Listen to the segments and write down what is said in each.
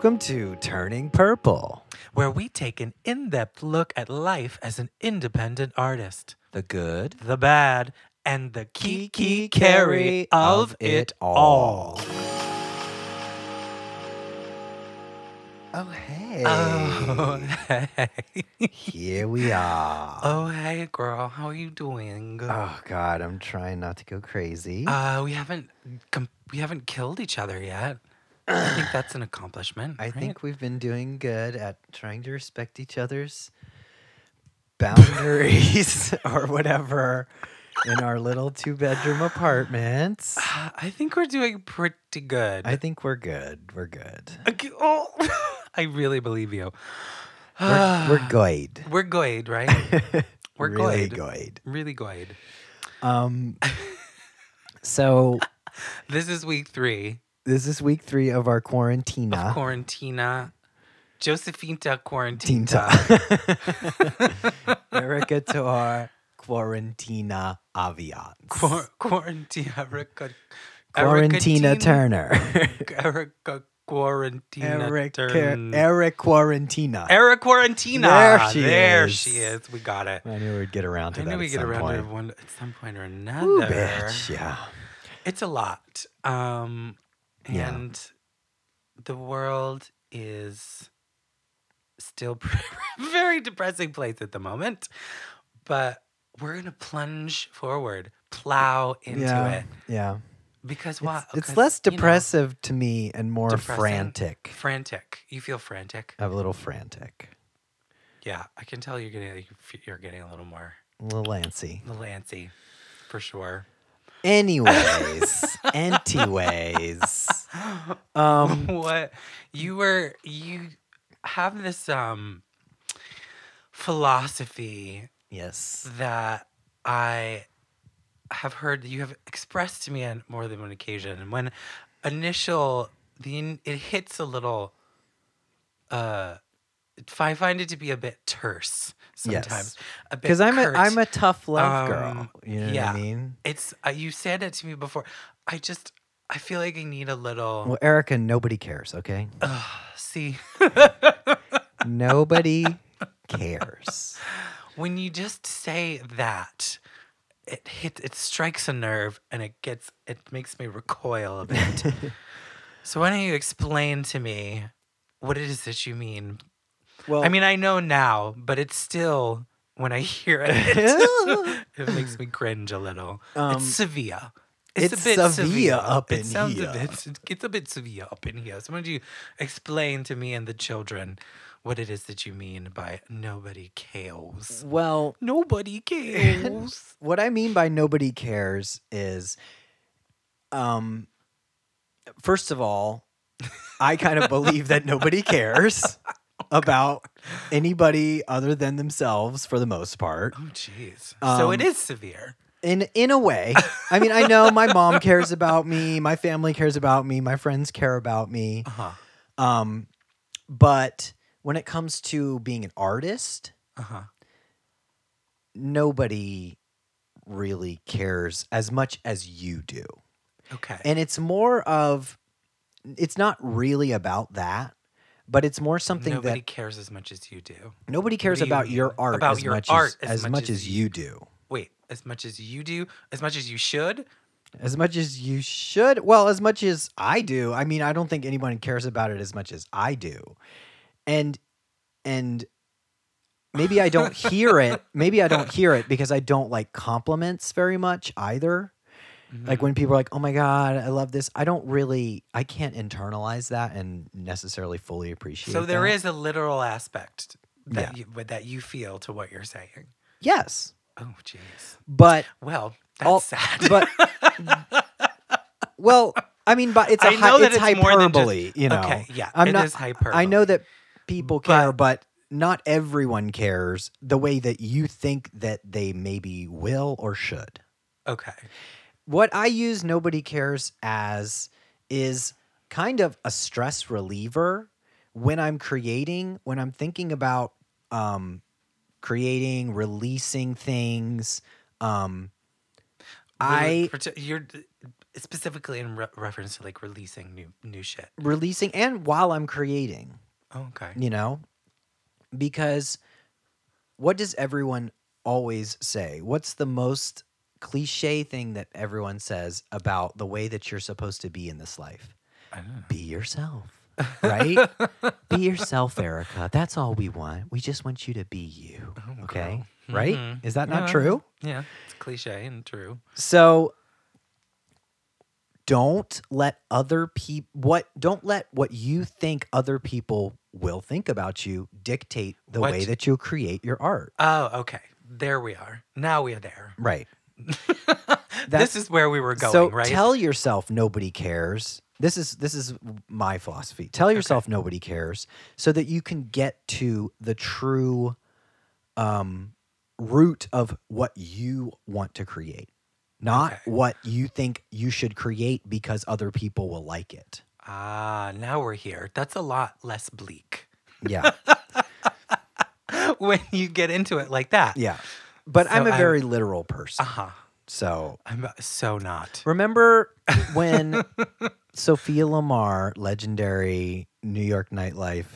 Welcome to Turning Purple. where we take an in depth look at life as an independent artist, The good the bad, and the key Kiki key carry of it all. Oh, hey. Oh, hey. Here we are. Oh, hey, girl. How are you doing? Oh, God, I'm trying not to go crazy. Uh, we haven't com- we haven't killed each other yet. I think that's an accomplishment. I right? think we've been doing good at trying to respect each other's boundaries or whatever in our little two bedroom apartments. Uh, I think we're doing pretty good. I think we're good. We're good. Okay, oh, I really believe you. We're, we're good. We're good, right? We're really good. good. Really good. Um, so This is week three this is week three of our quarantina. of Quarantina. Quarantina. Erica to our quarantina aviance. Quar- Quarantina. Erica, Quarantina Erica Turner. Erica Quarantina. Eric, Turn- Eric Quarantina. Eric Quarantina. There she There is. she is. We got it. I knew we'd get around to I that knew we at get around point. to one at some point or another. Ooh, bitch. Yeah. It's a lot. Um, Yeah. and the world is still very depressing place at the moment. But we're gonna plunge forward, plow into yeah. it Yeah. because what? It's, it's less you know, depressive to me and more frantic. frantic. You feel frantic. I'm A little frantic. Yeah, I can tell you're getting you're getting a little more A little lancy. a little antsy, for sure. Anyways. anyways. Um what you were you have this um philosophy yes. that I have heard that you have expressed to me on more than one occasion. And when initial the it hits a little uh I find it to be a bit terse sometimes. Yes. Because I'm a curt. I'm a tough love girl. Um, You know yeah. what I mean? it's uh, you said it to me before. I just I feel like I need a little Well, Erica, nobody cares, okay? see Nobody cares. when you just say that it hits it strikes a nerve and it gets it makes me recoil a bit so why don't you explain to me what it is that you mean Well, i mean i know now but it's still when i hear it it makes me cringe a little Um, it's severe it's severe up in it sounds here. A bit, it's a bit severe up in here. So, why don't you explain to me and the children what it is that you mean by nobody cares? well, Nobody cares. what I mean by nobody cares is, um, first of all, I kind of believe that nobody cares about anybody other than themselves for the most part. oh, jeez. so it Um, is severe. In in a way, I mean, I know my mom cares about me, my family cares about me, my friends care about me. Uh huh. Um, but when it comes to being an artist, Uh huh. nobody really cares as much as you do. Okay. And it's more of it's not really about that, but it's more something that nobody that cares as much as you do. nobody cares you about your art About as your much art as, as much as you do. Wait, as much as you do, as much as you should. As much as you should. Well, as much as I do. I mean, I don't think anyone cares about it as much as I do. And and maybe I don't hear it. Maybe I don't hear it because I don't like compliments very much either. Mm-hmm. Like when people are like, "Oh my god, I love this." I don't really I can't internalize that and necessarily fully appreciate So there that. is a literal aspect that Yeah. you that you feel to what you're saying. Yes. Oh, jeez. But Well, that's all, sad. but well, I mean, but it's a I know that it's, it's more than just- hyperbole, you know. Okay, yeah, I'm it not, is I know that people care, but not everyone cares the way that you think that they maybe will or should. okay. What I use nobody cares as is kind of a stress reliever when I'm creating, when I'm thinking about um creating, releasing things, um I You're specifically in re- reference to like releasing new new shit. releasing and while I'm creating, Oh, okay. you know, because what does everyone always say? What's the most cliche thing that everyone says about the way that you're supposed to be in this life? I don't know. Be yourself, right? be yourself, Erica. That's all we want. We just want you to be you. Oh, Okay. girl. Right? Mhm. Is that not Yeah. true? Yeah, it's cliche and true. So don't let other people what don't let what you think other people will think about you dictate the What? way that you create your art. Oh, okay. There we are. Now we are there. Right. this is where we were going, so right? tell yourself nobody cares. This is this is my philosophy. Tell yourself nobody cares so that you can get to the true um root of what you want to create. Not Okay. what you think you should create because other people will like it. ah, now we're here. That's a lot less bleak Yeah. when you get into it like that. Yeah. But I'm So a I'm- very literal person. Uh huh. So I'm so not. remember when Sophia Lamar, legendary New York nightlife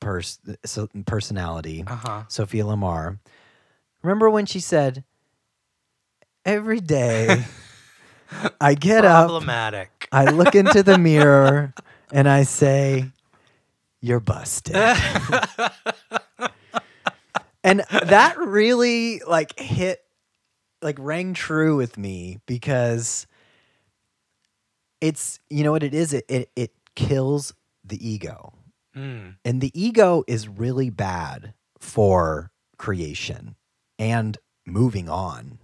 pers- so- personality, Uh huh. Sophia Lamar, remember when she said, Every day I get up, Problematic. I look into the mirror, and I say, You're busted. and that really like hit like rang true with me because it's you know what it is? It it, it kills the ego. Mm, and the ego is really bad for creation and moving on.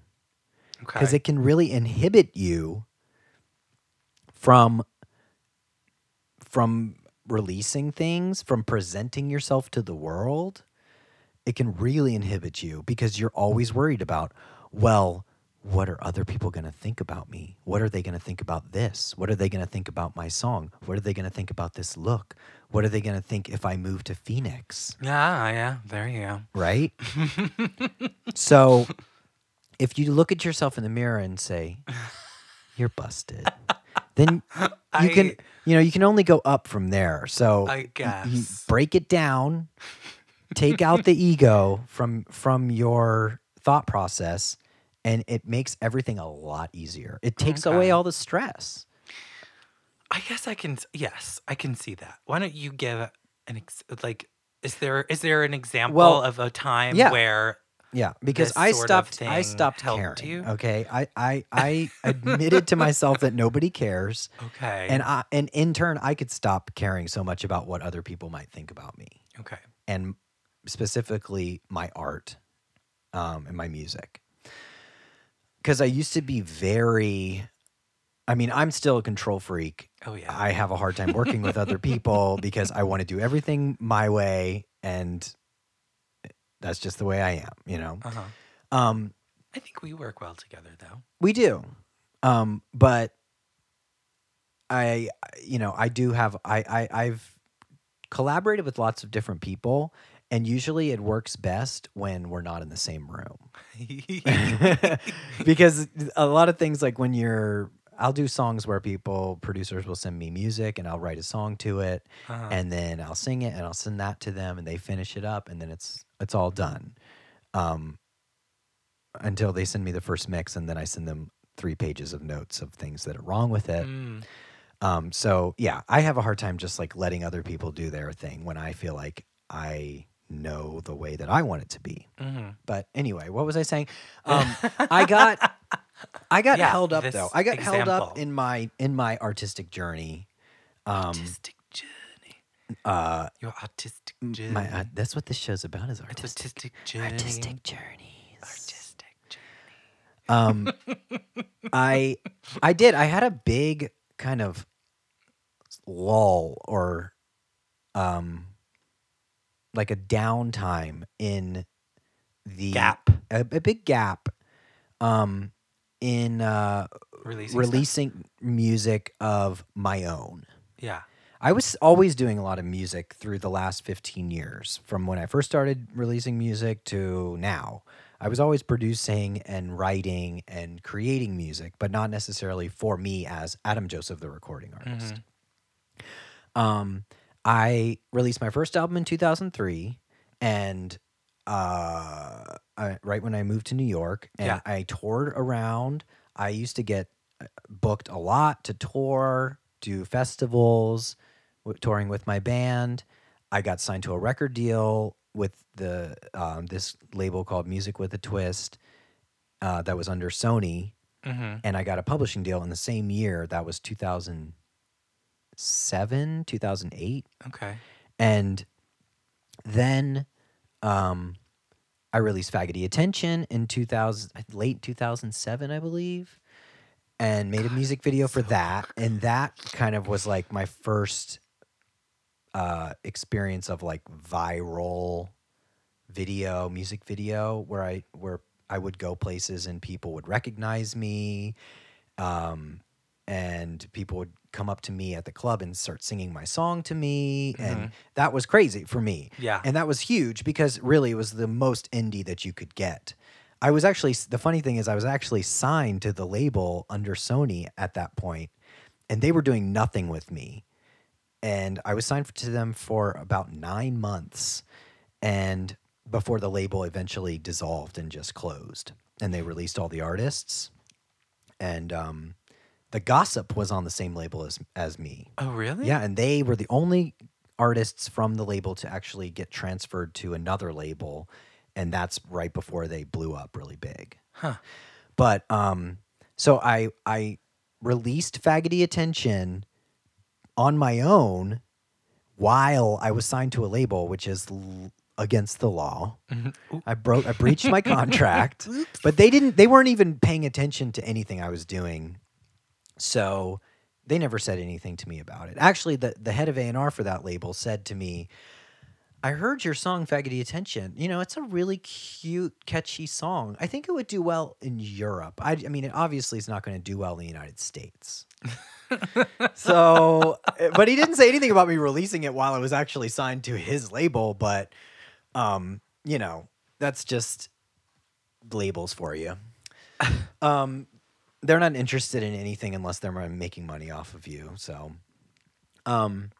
Okay. because it can really inhibit you from from releasing things from presenting yourself to the world it can really inhibit you because you're always worried about well what are other people going to think about me what are they going to think about this what are they going to think about my song what are they going to think about this look what are they going to think if i move to phoenix yeah, yeah. There you go. right? so if you look at yourself in the mirror and say, "You're busted," then you can, you know, you can only go up from there. So I guess. break it down, take out the ego from from your thought process, and it makes everything a lot easier. It takes Okay. away all the stress. I guess I can. Yes, I can see that. Why don't you give an ex- like? Is there is there an example Well, of a time yeah. where Yeah, because I stopped. I stopped caring. you? Okay, I I I admitted to myself that nobody cares. okay and I, and in turn i could stop caring so much about what other people might think about me okay and specifically my art um, and my music because i used to be very i mean i'm still a control freak oh yeah i have a hard time working with other people because i want to do everything my way and that's just the way i am you know uh-huh. um, I think we work well together though. We do. Um, but I you know, I do have I, I I've collaborated with lots of different people and usually it works best when we're not in the same room. because a lot of things like when you're I'll do songs where people producers will send me music and I'll write a song to it Uh-huh. and then I'll sing it and I'll send that to them and they finish it up and then it's it's all done. Um until they send me the first mix and then I send them three pages of notes of things that are wrong with it. Mm, Um so yeah, I have a hard time just like letting other people do their thing when I feel like I know the way that I want it to be. mhm. But anyway, what was I saying? Um I got I got Yeah, held up though. I got held up in my in my artistic journey. Um autistic journey. uh Your autistic journey. my uh, that's what this show's about is artistic artistic journey. artistic journeys. Artistic journey. Um, I I did. I had a big kind of lull or um like a downtime in the Gap. a, a big gap um in uh Releasing. releasing music of my own. Yeah. I was always doing a lot of music through the last 15 years from when I first started releasing music to now. I was always producing and writing and creating music, but not necessarily for me as Adam Joseph, the recording artist. Um, I released my first album in 2003, and uh, I, right when I moved to New York, and Yeah. I toured around. I used to get uh, booked a lot to tour, do festivals, w- touring with my band. I got signed to a record deal with the um, this label called Music with a Twist uh, that was under Sony, Mm-hmm. and I got a publishing deal in the same year. That was 2007, 2008. Okay. And then um, I released Faggoty Attention in 2000, late 2007, I believe, and made a music video for that. And that kind of was like my first uh, experience of like viral video, music video, where I where I would go places and people would recognize me, um, and people would come up to me at the club and start singing my song to me, and that was crazy for me. Yeah. and that was huge because really it was the most indie that you could get. I was actually the funny thing is I was actually signed to the label under Sony at that point, and they were doing nothing with me and I was signed to them for about nine months, and before the label eventually dissolved and just closed, and they released all the artists, and um, the Gossip was on the same label as as me. Oh, really? Yeah, and they were the only artists from the label to actually get transferred to another label, and that's right before they blew up really big. Huh. But um, so I I released Faggoty Attention on my own while I was signed to a label, which is l- against the law. I broke I breached my contract, but they didn't they weren't even paying attention to anything I was doing. So they never said anything to me about it. Actually, the the head of A&R for that label said to me, I heard your song Faggoty Attention. You know, it's a really cute, catchy song. I think it would do well in Europe. I, I mean, it obviously is not going to do well in the United States. so, eh, but he didn't say anything about me releasing it while I was actually signed to his label. But, um, you know, that's just labels for you. Um, they're not interested in anything unless they're making money off of you. So, um,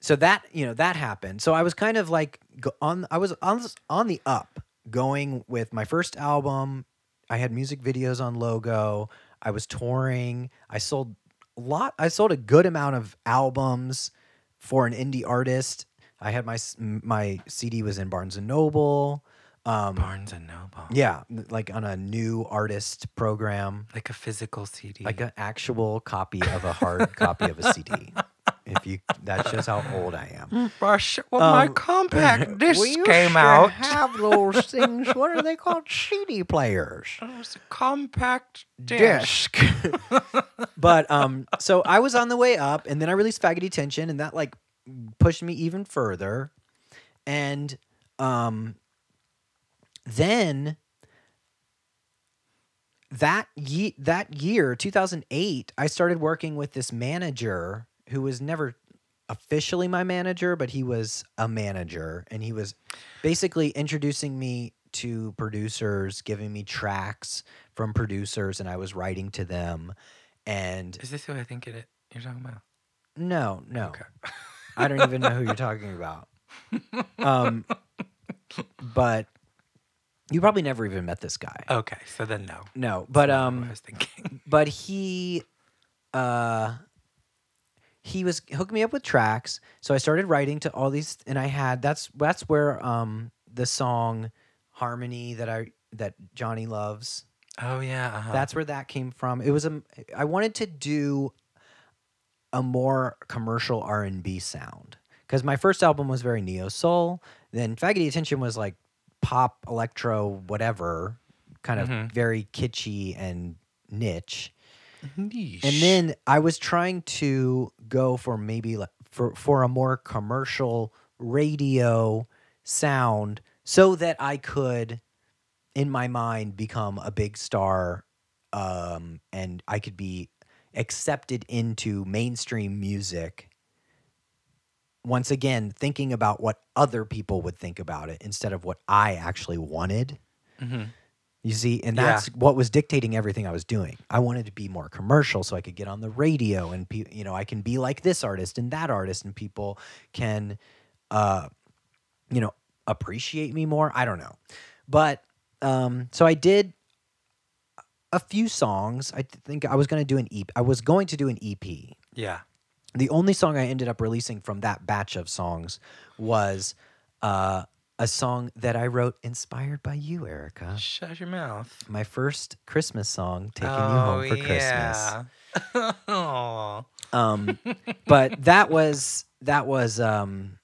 so that you know that happened. So I was kind of like on. I was on on the up, going with my first album. I had music videos on Logo. I was touring. I sold a lot. I sold a good amount of albums for an indie artist. I had my my CD was in Barnes and Noble. Um, Barnes and Noble. yeah, like on a new artist program Like a physical CD. like an actual copy of a hard copy of a CD. If you, that shows how old I am. Gosh, well, my Um, compact disc we came out. Have those things. What are they called? CD players. it was a compact disc. Disc. but um, so I was on the way up, and then I released Faggoty Attention, and that like pushed me even further. And um, then that ye- that year, 2008, I started working with this manager who was never officially my manager, but he was a manager, and he was basically introducing me to producers, giving me tracks from producers, and I was writing to them. And Is this who I think it you're talking about? no, no, Okay. I don't even know who you're talking about. Um, but you probably never even met this guy. Okay, so then no. No, but That's um, I was thinking. but he uh he was hooking me up with tracks so i started writing to all these and i had that's that's where um the song harmony that i that johnny loves Oh yeah, uh-huh. that's where that came from it was a i wanted to do a more commercial r&b sound because my first album was very neo soul then faggoty attention was like pop electro whatever kind of Mhm. very kitschy and niche Yeesh. and then I was trying to go for maybe like for for a more commercial radio sound so that I could in my mind become a big star um and I could be accepted into mainstream music once again thinking about what other people would think about it instead of what I actually wanted You see, and Yeah. that's what was dictating everything I was doing. I wanted to be more commercial so I could get on the radio and pe- you know, I can be like this artist and that artist and people can uh you know, appreciate me more. I don't know. But um so I did a few songs. I think I was going to do an EP. I was going to do an EP. Yeah. The only song I ended up releasing from that batch of songs was uh a song that I wrote inspired by you, Erica Shut your mouth. my first Christmas song, "Taking You oh, Home for Christmas." yeah. Aw. Um, but that was that was um,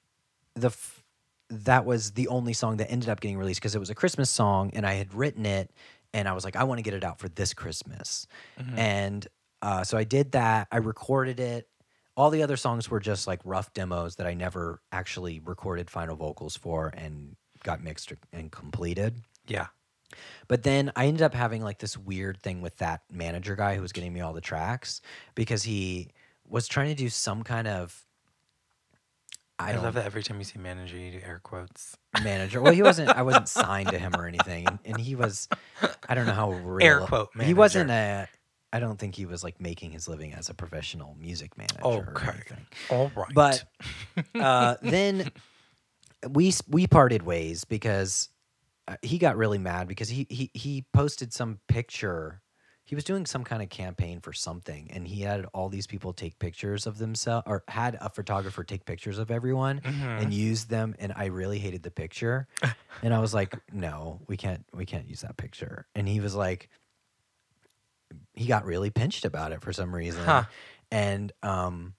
the f- that was the only song that ended up getting released because it was a Christmas song, and I had written it, and I was like, I want to get it out for this Christmas, Mhm. and uh, so I did that. I recorded it. All the other songs were just like rough demos that I never actually recorded final vocals for and got mixed and completed. yeah. But then I ended up having like this weird thing with that manager guy who was getting me all the tracks because he was trying to do some kind of I, I, love that every time you see manager, you do air quotes. manager. Well, he wasn't. I wasn't signed to him or anything, and, and he was. I don't know how real. Air quote He wasn't a. I don't think he was like making his living as a professional music manager or Okay. anything. All right. But uh, then we we parted ways because uh, he got really mad because he he he posted some picture. He was doing some kind of campaign for something, and he had all these people take pictures of themselves, or had a photographer take pictures of everyone Mhm. and use them. And I really hated the picture, and I was like, "No, we can't, we can't use that picture." And he was like, he got really pinched about it for some reason, Huh. and um,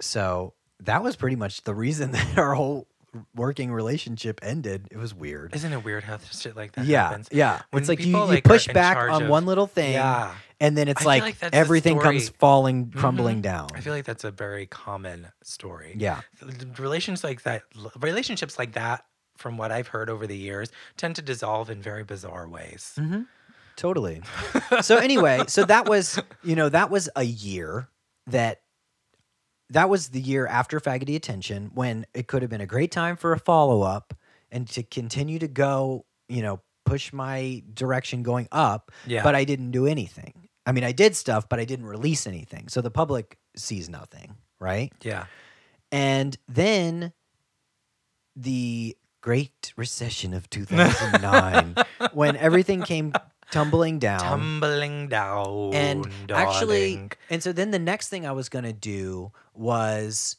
so that was pretty much the reason that our whole working relationship ended. It was weird. Isn't it weird how shit like that yeah, happens? yeah. When it's like you, you like, push back on of- one little thing, Yeah. and then it's like, like everything comes falling, Mhm. crumbling down. I feel like that's a very common story. yeah, Relations like that, relationships like that, from what I've heard over the years, tend to dissolve in very bizarre ways. hmm totally. so anyway, so that was you know that was a year that that was the year after faggoty attention when it could have been a great time for a follow up and to continue to go you know push my direction going up Yeah. but i didn't do anything i mean i did stuff but i didn't release anything so the public sees nothing right yeah. and then the great recession of 2009 when everything came tumbling down Tumbling down. and actually and so then the next thing i was going to do was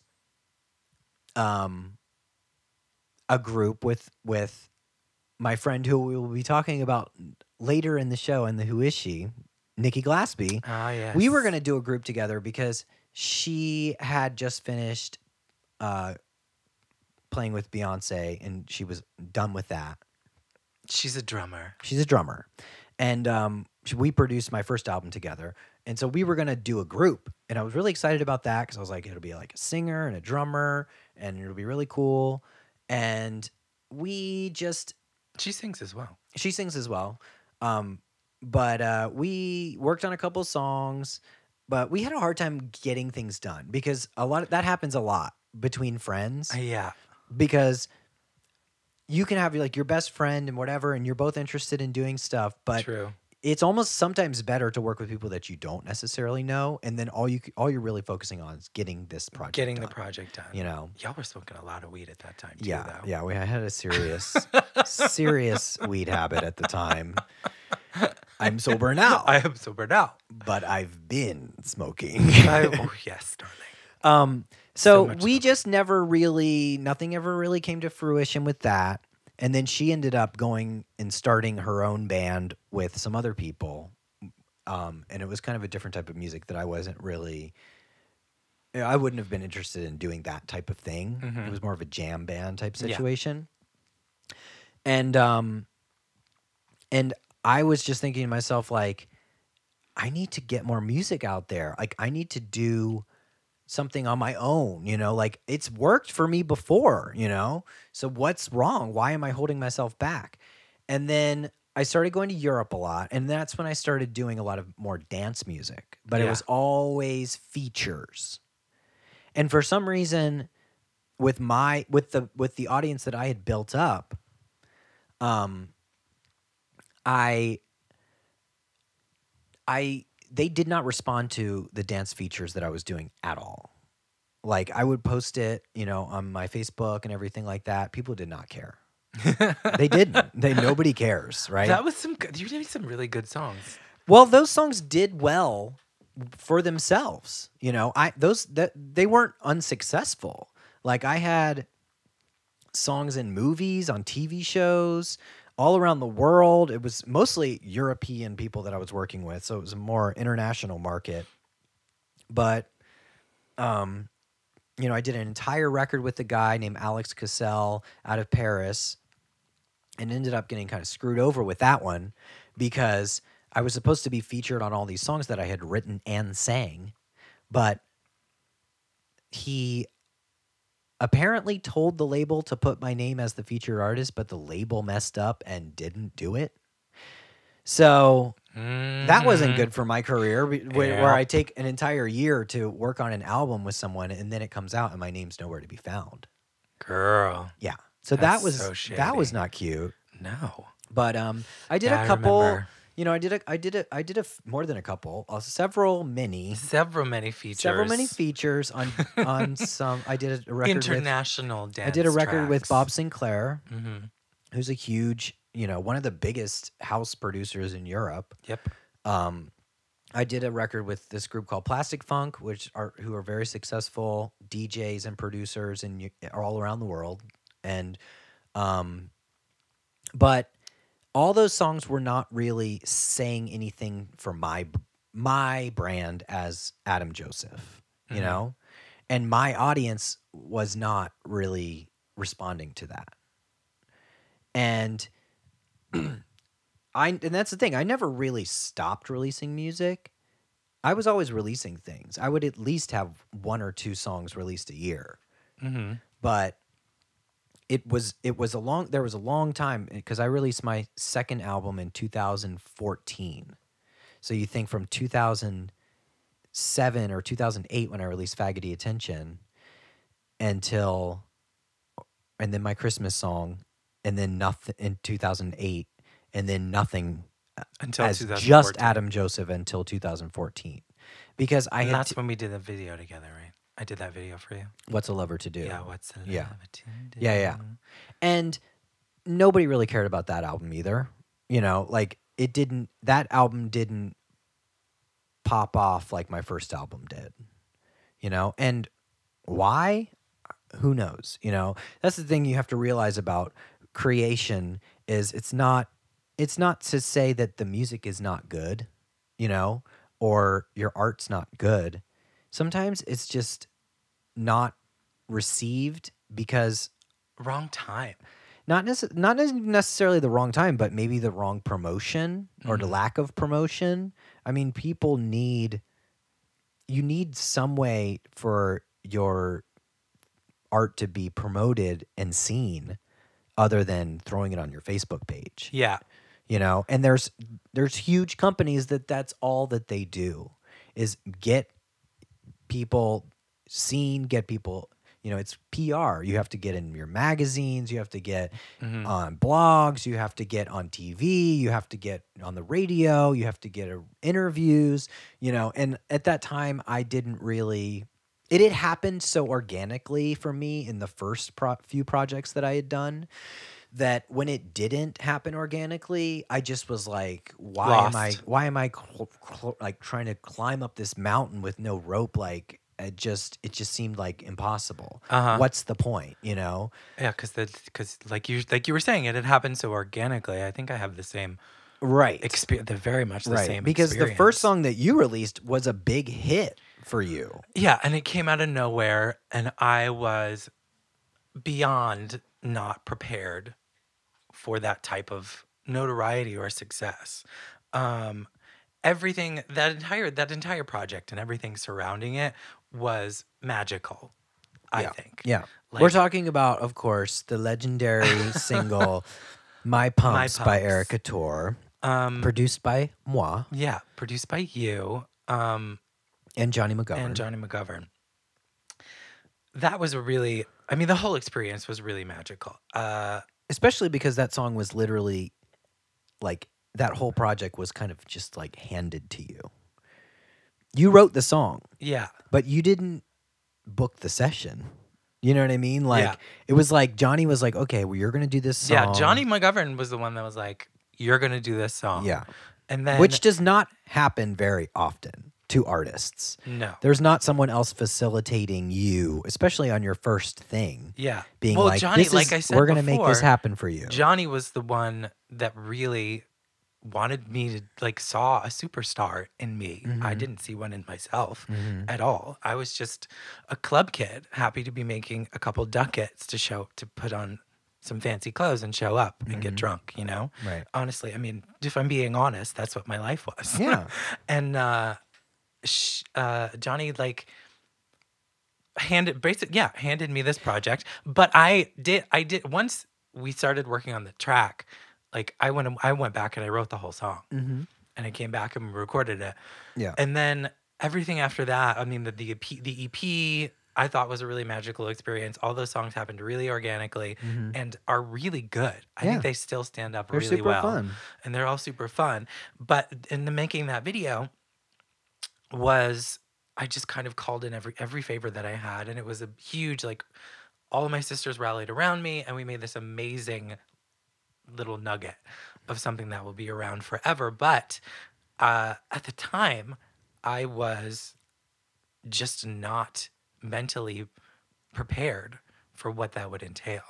um a group with with my friend who we will be talking about later in the show and the who is she nikki glaspie Ah, yes. we were going to do a group together because she had just finished uh playing with beyonce and she was done with that She's a drummer. She's a drummer, and um, we produced my first album together. And so we were gonna do a group, and I was really excited about that because I was like, it'll be like a singer and a drummer, and it'll be really cool. And we just She sings as well. she sings as well, um, but uh, we worked on a couple songs, but we had a hard time getting things done because a lot of, that happens a lot between friends Uh, yeah. because you can have like your best friend and whatever and you're both interested in doing stuff but True. it's almost sometimes better to work with people that you don't necessarily know and then all you all you're really focusing on is getting this project Getting the project done. you know Y'all were smoking a lot of weed at that time, too, yeah though. yeah we had a serious serious weed habit at the time i'm sober now I am sober now. but i've been smoking I, oh, yes, darling. Um, So so, we just never really, nothing ever really came to fruition with that. And then she ended up going and starting her own band with some other people. Um, and it was kind of a different type of music that I wasn't really, I wouldn't have been interested in doing that type of thing. Mhm. It was more of a jam band type Yeah. situation. And, um, and I was just thinking to myself, like, I need to get more music out there. Like, I need to do, something on my own, you know, like it's worked for me before, you know? So what's wrong? Why am I holding myself back? And then I started going to Europe a lot, and that's when I started doing a lot of more dance music, but it was always features. And for some reason with my with the with the audience that I had built up, um I I they did not respond to the dance features that I was doing at all. Like I would post it, you know, on my Facebook and everything like that. People did not care. They didn't. they nobody cares, right? That was some good. You did some really good songs. Well, those songs did well for themselves. You know, I those that they weren't unsuccessful. Like I had songs in movies, on TV shows, all around the world. It was mostly European people that I was working with, so it was a more international market. But um you know, I did an entire record with a guy named Alex Cassell out of Paris and ended up getting kind of screwed over with that one because I was supposed to be featured on all these songs that I had written and sang, but he apparently told the label to put my name as the featured artist, but the label messed up and didn't do it. So that wasn't good for my career where, Yeah. where I take an entire year to work on an album with someone and then it comes out and my name's nowhere to be found. Girl, Yeah. So that was so that was not cute. no. But um I did Yeah, a couple. You know, I did a I did a I did a f- more than a couple, uh, several mini Several many features. several many features on on some I did a record with International dance. I did a record with Bob Sinclar, hmm who's a huge, you know, one of the biggest house producers in Europe. Yep. Um, I did a record with this group called Plastic Funk, which are who are very successful DJs and producers and are all around the world. And, um, but all those songs were not really saying anything for my my brand as Adam Joseph, you Mhm. know, and my audience was not really responding to that. And I and that's the thing. I never really stopped releasing music. I was always releasing things. I would at least have one or two songs released a year. hmm But it was it was a long there was a long time eh, because I released my second album in 2014. So you think from 2007 or 2008 when I released Faggoty Attention until and then my Christmas song and then nothing in 2008 and then nothing uh, Until as just Adam Joseph until 2014 because I And had that's t- when we did the video together, right? I did that video for you. what's a lover to do Yeah. What's the Yeah. love to do? Yeah, yeah. and nobody really cared about that album either you know like it didn't that album didn't pop off like my first album did you know and why who knows you know that's the thing you have to realize about creation is it's not it's not to say that the music is not good you know or your art's not good sometimes it's just not received because Wrong time. not nece- not necessarily the wrong time, but maybe the wrong promotion or the Mhm. lack of promotion. I mean, people need you need some way for your art to be promoted and seen other than throwing it on your Facebook page. Yeah. You know, and there's there's huge companies that that's all that they do is get people seen, get people, you know, it's PR. You have to get in your magazines, you have to get Mhm. on blogs, you have to get on TV, you have to get on the radio, you have to get uh, interviews, you know. And at that time, I didn't really. It had happened so organically for me in the first pro- few projects that I had done that when it didn't happen organically, I just was like, "Why am I? Why am I cl- cl- like trying to climb up this mountain with no rope? Like it just, it just seemed like impossible. Uh-huh. What's the point? You know? Yeah, because because like you like you were saying, it had happened so organically. I think I have the same Right. experience. Very much the right. same. because the first song that you released was a big hit for you. Yeah, and it came out of nowhere, and I was beyond not prepared for that type of notoriety or success. Um, everything that entire that entire project and everything surrounding it was magical. I Yeah. think. Yeah. We're talking about, of course, the legendary single "My Pumps" by Pumps. Erica Tor, Um, produced by moi yeah, produced by you. Um, and Johnny McGovern. and Johnny McGovern. That was a really, I mean, the whole experience was really magical. Uh, especially because that song was literally like that whole project was kind of just like handed to you. You wrote the song, Yeah. but you didn't book the session. You know what I mean? Like Yeah. it was like Johnny was like, "Okay, well, you're gonna do this song." Yeah. Johnny McGovern was the one that was like, "You're gonna do this song." Yeah, And then which does not happen very often to artists. no. There's not someone else facilitating you, especially on your first thing, Yeah. being well, like, Johnny, "This like is- I said, we're gonna make this happen for you." Johnny was the one that really wanted me to like saw a superstar in me. I Mhm. didn't see one in myself Mhm. at all. I was just a club kid, happy to be making a couple ducats to show to put on some fancy clothes and show up and get Mhm. drunk, you know? Right. Honestly, I mean, if I'm being honest, that's what my life was. Yeah. and uh, sh- uh, Johnny like handed basic yeah handed me this project, but I did I did once we started working on the track, like I went I went back and I wrote the whole song Mm-hmm. and I came back and recorded it, Yeah. and then everything after that. I mean the the EP, the EP I thought was a really magical experience. All those songs happened really organically Mhm. and are really good. I Yeah. think they still stand up They're really well fun. and they're all super fun. But in the making that video was I just kind of called in every every favor that I had, and it was a huge like all of my sisters rallied around me, and we made this amazing little nugget of something that will be around forever. But uh, at the time, I was just not mentally prepared for what that would entail.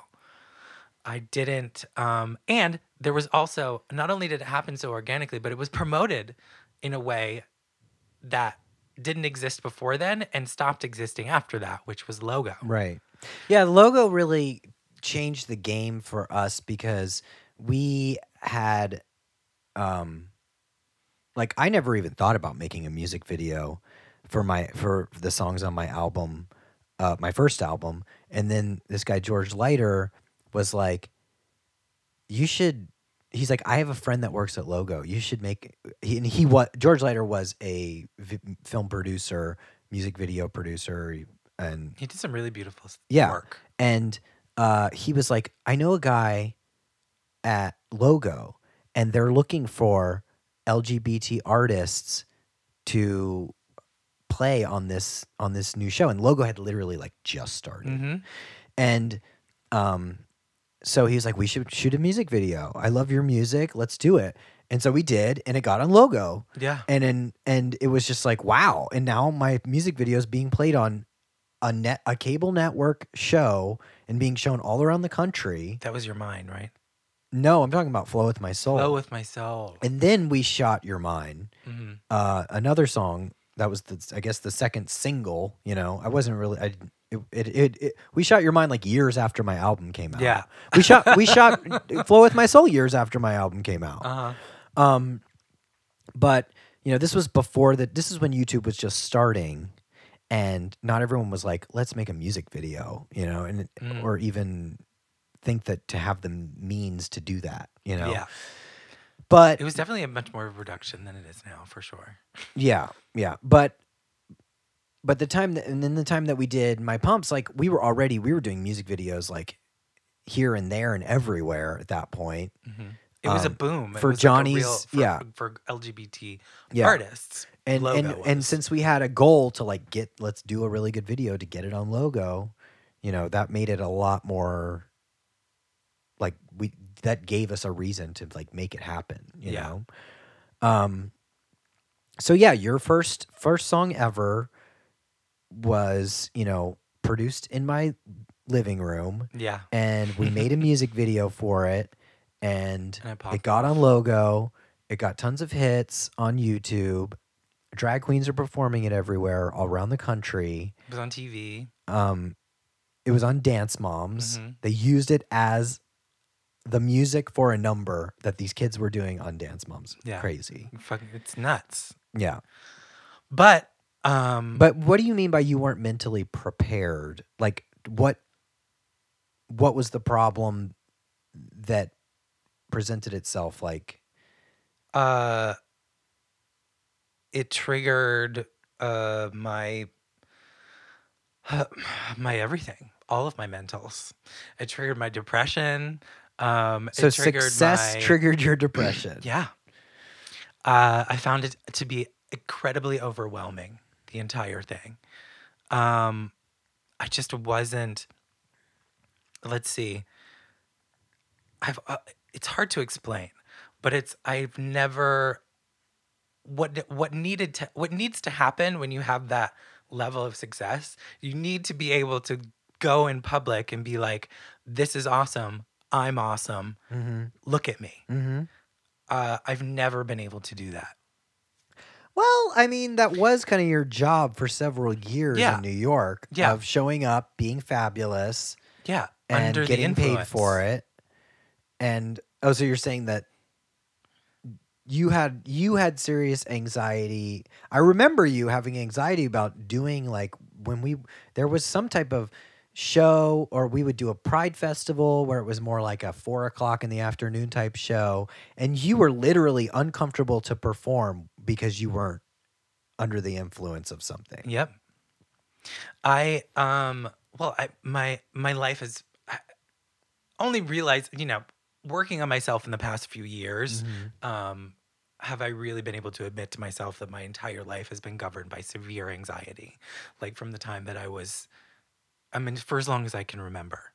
I didn't, um, and there was also not only did it happen so organically, but it was promoted in a way that didn't exist before then and stopped existing after that, which was logo. Right. Yeah, logo really changed the game for us because we had um like I never even thought about making a music video for my for the songs on my album, uh my first album, and then this guy George Leiter was like you should he's like I have a friend that works at Logo. You should make he and he was George Leiter was a film producer, music video producer and He did some really beautiful Yeah. work. and uh, he was like, I know a guy at Logo, and they're looking for LGBT artists to play on this on this new show. And Logo had literally like just started, hmm and um, so he was like, "We should shoot a music video. I love your music. Let's do it." And so we did, and it got on Logo Yeah. and and and it was just like wow and now my music video is being played on a net a cable network show and being shown all around the country That was your mind, right? no i'm talking about flow with my soul Flow with my soul. and then we shot your mind hmm uh another song that was the i guess the second single you know i wasn't really i it, it, it, it we shot your mind like years after my album came out Yeah. we shot we shot flow with my soul years after my album came out Uh huh. um, but you know, this was before that. This is when YouTube was just starting, and not everyone was like, "Let's make a music video," you know, and Mm. or even think that to have the means to do that, you know. Yeah. But It was definitely a much more of a reduction than it is now, for sure. yeah, yeah, but but the time that and then the time that we did my pumps, like we were already we were doing music videos like here and there and everywhere at that point. hmm It was a Um, boom It for was like Johnny's- real- for, yeah. for LGBT Yeah. artists. and and and since we had a goal to like get let's do a really good video to get it on logo you know that made it a lot more like we that gave us a reason to like make it happen you Yeah. know um so yeah your first first song ever was you know produced in my living room yeah, and we made a music video for it and and it got on logo it got tons of hits on youtube drag queens are performing it everywhere all around the country It was on TV. um it was on dance moms Mhm. they used it as the music for a number that these kids were doing on dance moms Yeah. crazy Fucking, it's nuts. yeah But um, but what do you mean by you weren't mentally prepared like what what was the problem that presented itself like uh, it triggered uh my my everything, all of my mentals. It triggered my depression. Um, so triggered success my, triggered your depression Yeah, Uh, I found it to be incredibly overwhelming, the entire thing. Um, I just wasn't. Let's see. I've. Uh, it's hard to explain, but it's. I've never. What what needed to what needs to happen when you have that level of success? You need to be able to go in public and be like, "This is awesome. I'm awesome. Mm-hmm. Look at me." Mm-hmm. Uh, I've never been able to do that. Well, I mean, that was kind of your job for several years Yeah. in New York Yeah. of showing up, being fabulous, Yeah, and under getting paid for it. And oh, so you're saying that you had you had serious anxiety. I remember you having anxiety about doing like when we there was some type of show or we would do a pride festival where it was more like a four o'clock in the afternoon type show and you were literally uncomfortable to perform because you weren't under the influence of something Yep. I um well I my my life has I only realized, you know, working on myself in the past few years, Mhm. um have I really been able to admit to myself that my entire life has been governed by severe anxiety, like from the time that I was I mean for as long as I can remember.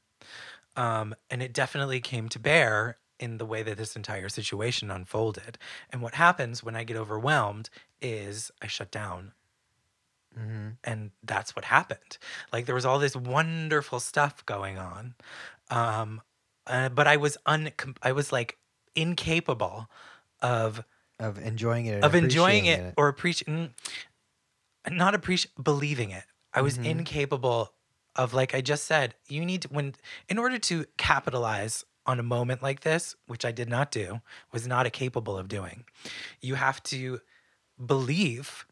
Um and it definitely came to bear in the way that this entire situation unfolded. And what happens when I get overwhelmed is I shut down Mhm. and that's what happened like there was all this wonderful stuff going on um uh, but i was un i was like incapable of of enjoying it of enjoying it, appreciating or appreciating not appreciate believing it i was Mhm. incapable of like i just said you need to when in order to capitalize on a moment like this which i did not do was not capable of doing you have to believe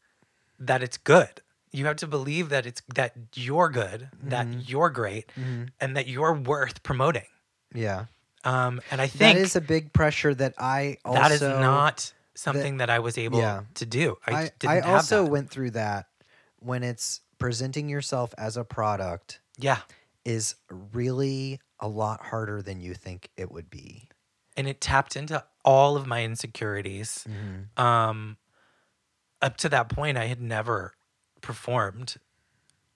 that it's good you have to believe that it's that you're good that Mhm. you're great Mhm. and that you're worth promoting yeah um and i think that is a big pressure that i also that is not something that, I was able Yeah. to do. I, I, I also that. went through that when it's presenting yourself as a product yeah, is really a lot harder than you think it would be. and it tapped into all of my insecurities. Um, up to that point, I had never performed,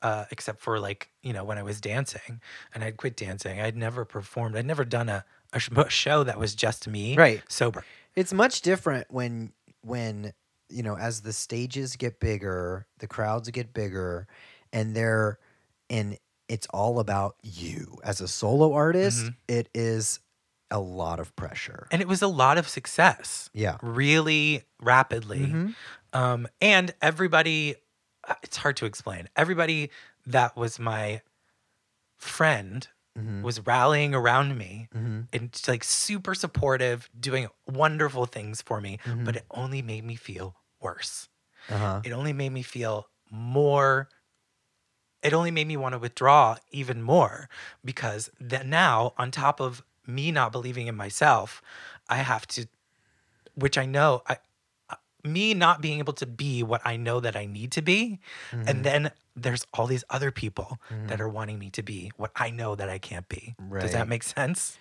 uh, except for like you know when I was dancing, and I'd quit dancing. I'd never performed. I'd never done a a show that was just me, Right. Sober. It's much different when when you know as the stages get bigger, the crowds get bigger, and they're and it's all about you as a solo artist. Mhm. it is a lot of pressure. And it was a lot of success, Yeah. really rapidly. Mhm. Um, and everybody, uh, it's hard to explain. Everybody that was my friend Mhm. was rallying around me Mhm. and like super supportive, doing wonderful things for me. Mhm. But it only made me feel worse. Uh-huh. It only made me feel more. It only made me want to withdraw even more because that now, on top of me not believing in myself, I have to, which I know, I, me not being able to be what I know that I need to be, Mhm. and then there's all these other people Mhm. that are wanting me to be what I know that I can't be. Right. Does that make sense?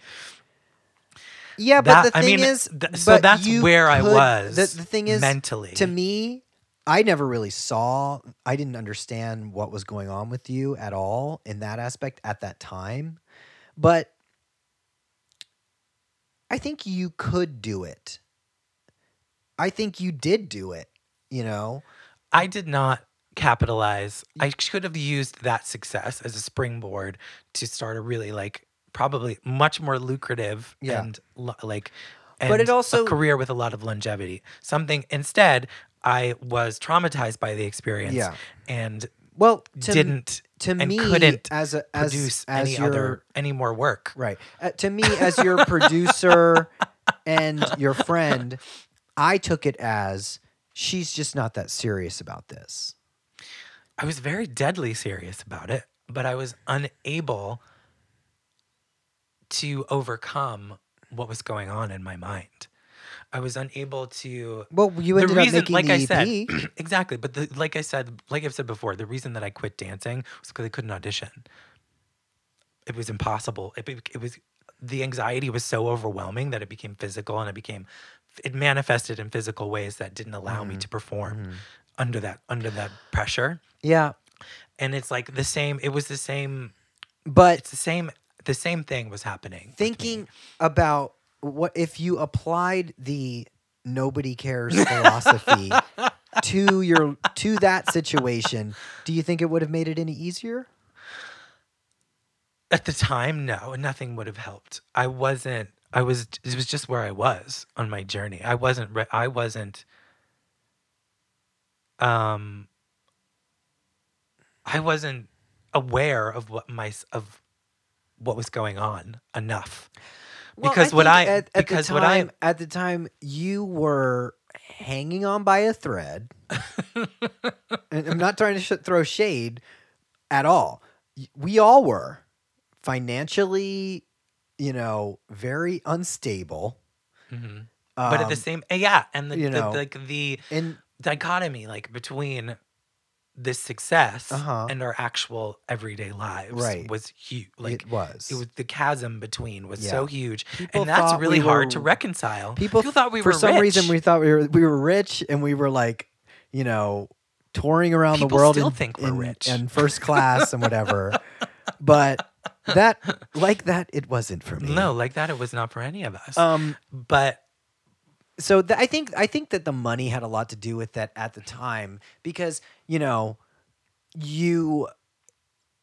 Yeah, but That- the I thing mean, is, th- so that's where I was The, the thing is, mentally. to me, I never really saw. I didn't understand what was going on with you at all in that aspect at that time, but I think you could do it. I think you did do it. You know, I did not capitalize. I should have used that success as a springboard to start a really like probably much more lucrative Yeah. and lo- like But it also- a career with a lot of longevity. Something instead I was traumatized by the experience Yeah. and well, to, didn't to and me couldn't as a as, produce as any your, other any more work. Right. Uh, to me, as your producer and your friend, I took it as she's just not that serious about this. I was very deadly serious about it, but I was unable to overcome what was going on in my mind. I was unable to Well, you the ended up reason, making like the I EP. said, exactly. But the, like I said, like I've said before, the reason that I quit dancing was because I couldn't audition. It was impossible. It, it was the anxiety was so overwhelming that it became physical, and it became it manifested in physical ways that didn't allow me mm-hmm. to perform mm-hmm. under that under that pressure. Yeah, And it's like the same. It was the same. but It's the same. The same thing was happening. thinking about what if you applied the nobody cares philosophy to your to that situation, do you think it would have made it any easier? At the time, no, nothing would have helped. I wasn't. I was. It was just where I was on my journey. I wasn't. re- I wasn't. Um. I wasn't aware of what my of what was going on enough. Because what I at, at because the what I time, at the time you were hanging on by a thread. and I'm not trying to sh- throw shade at all. We all were financially, you know, very unstable. Mhm. but at the Um, same yeah, and the, you the know, like the and dichotomy like between this success Uh-huh. and our actual everyday lives Right. was huge. Like it was. it was the chasm between was so huge, People and that's thought really we hard to reconcile. people, thought we for were some reason we thought we were we were rich and we were like, you know, touring around People the world still in, think we're in- rich. in first class and whatever. but that like that it wasn't for me. no, like that, it was not for any of us. Um but so th- I think I think that the money had a lot to do with that at the time because you know you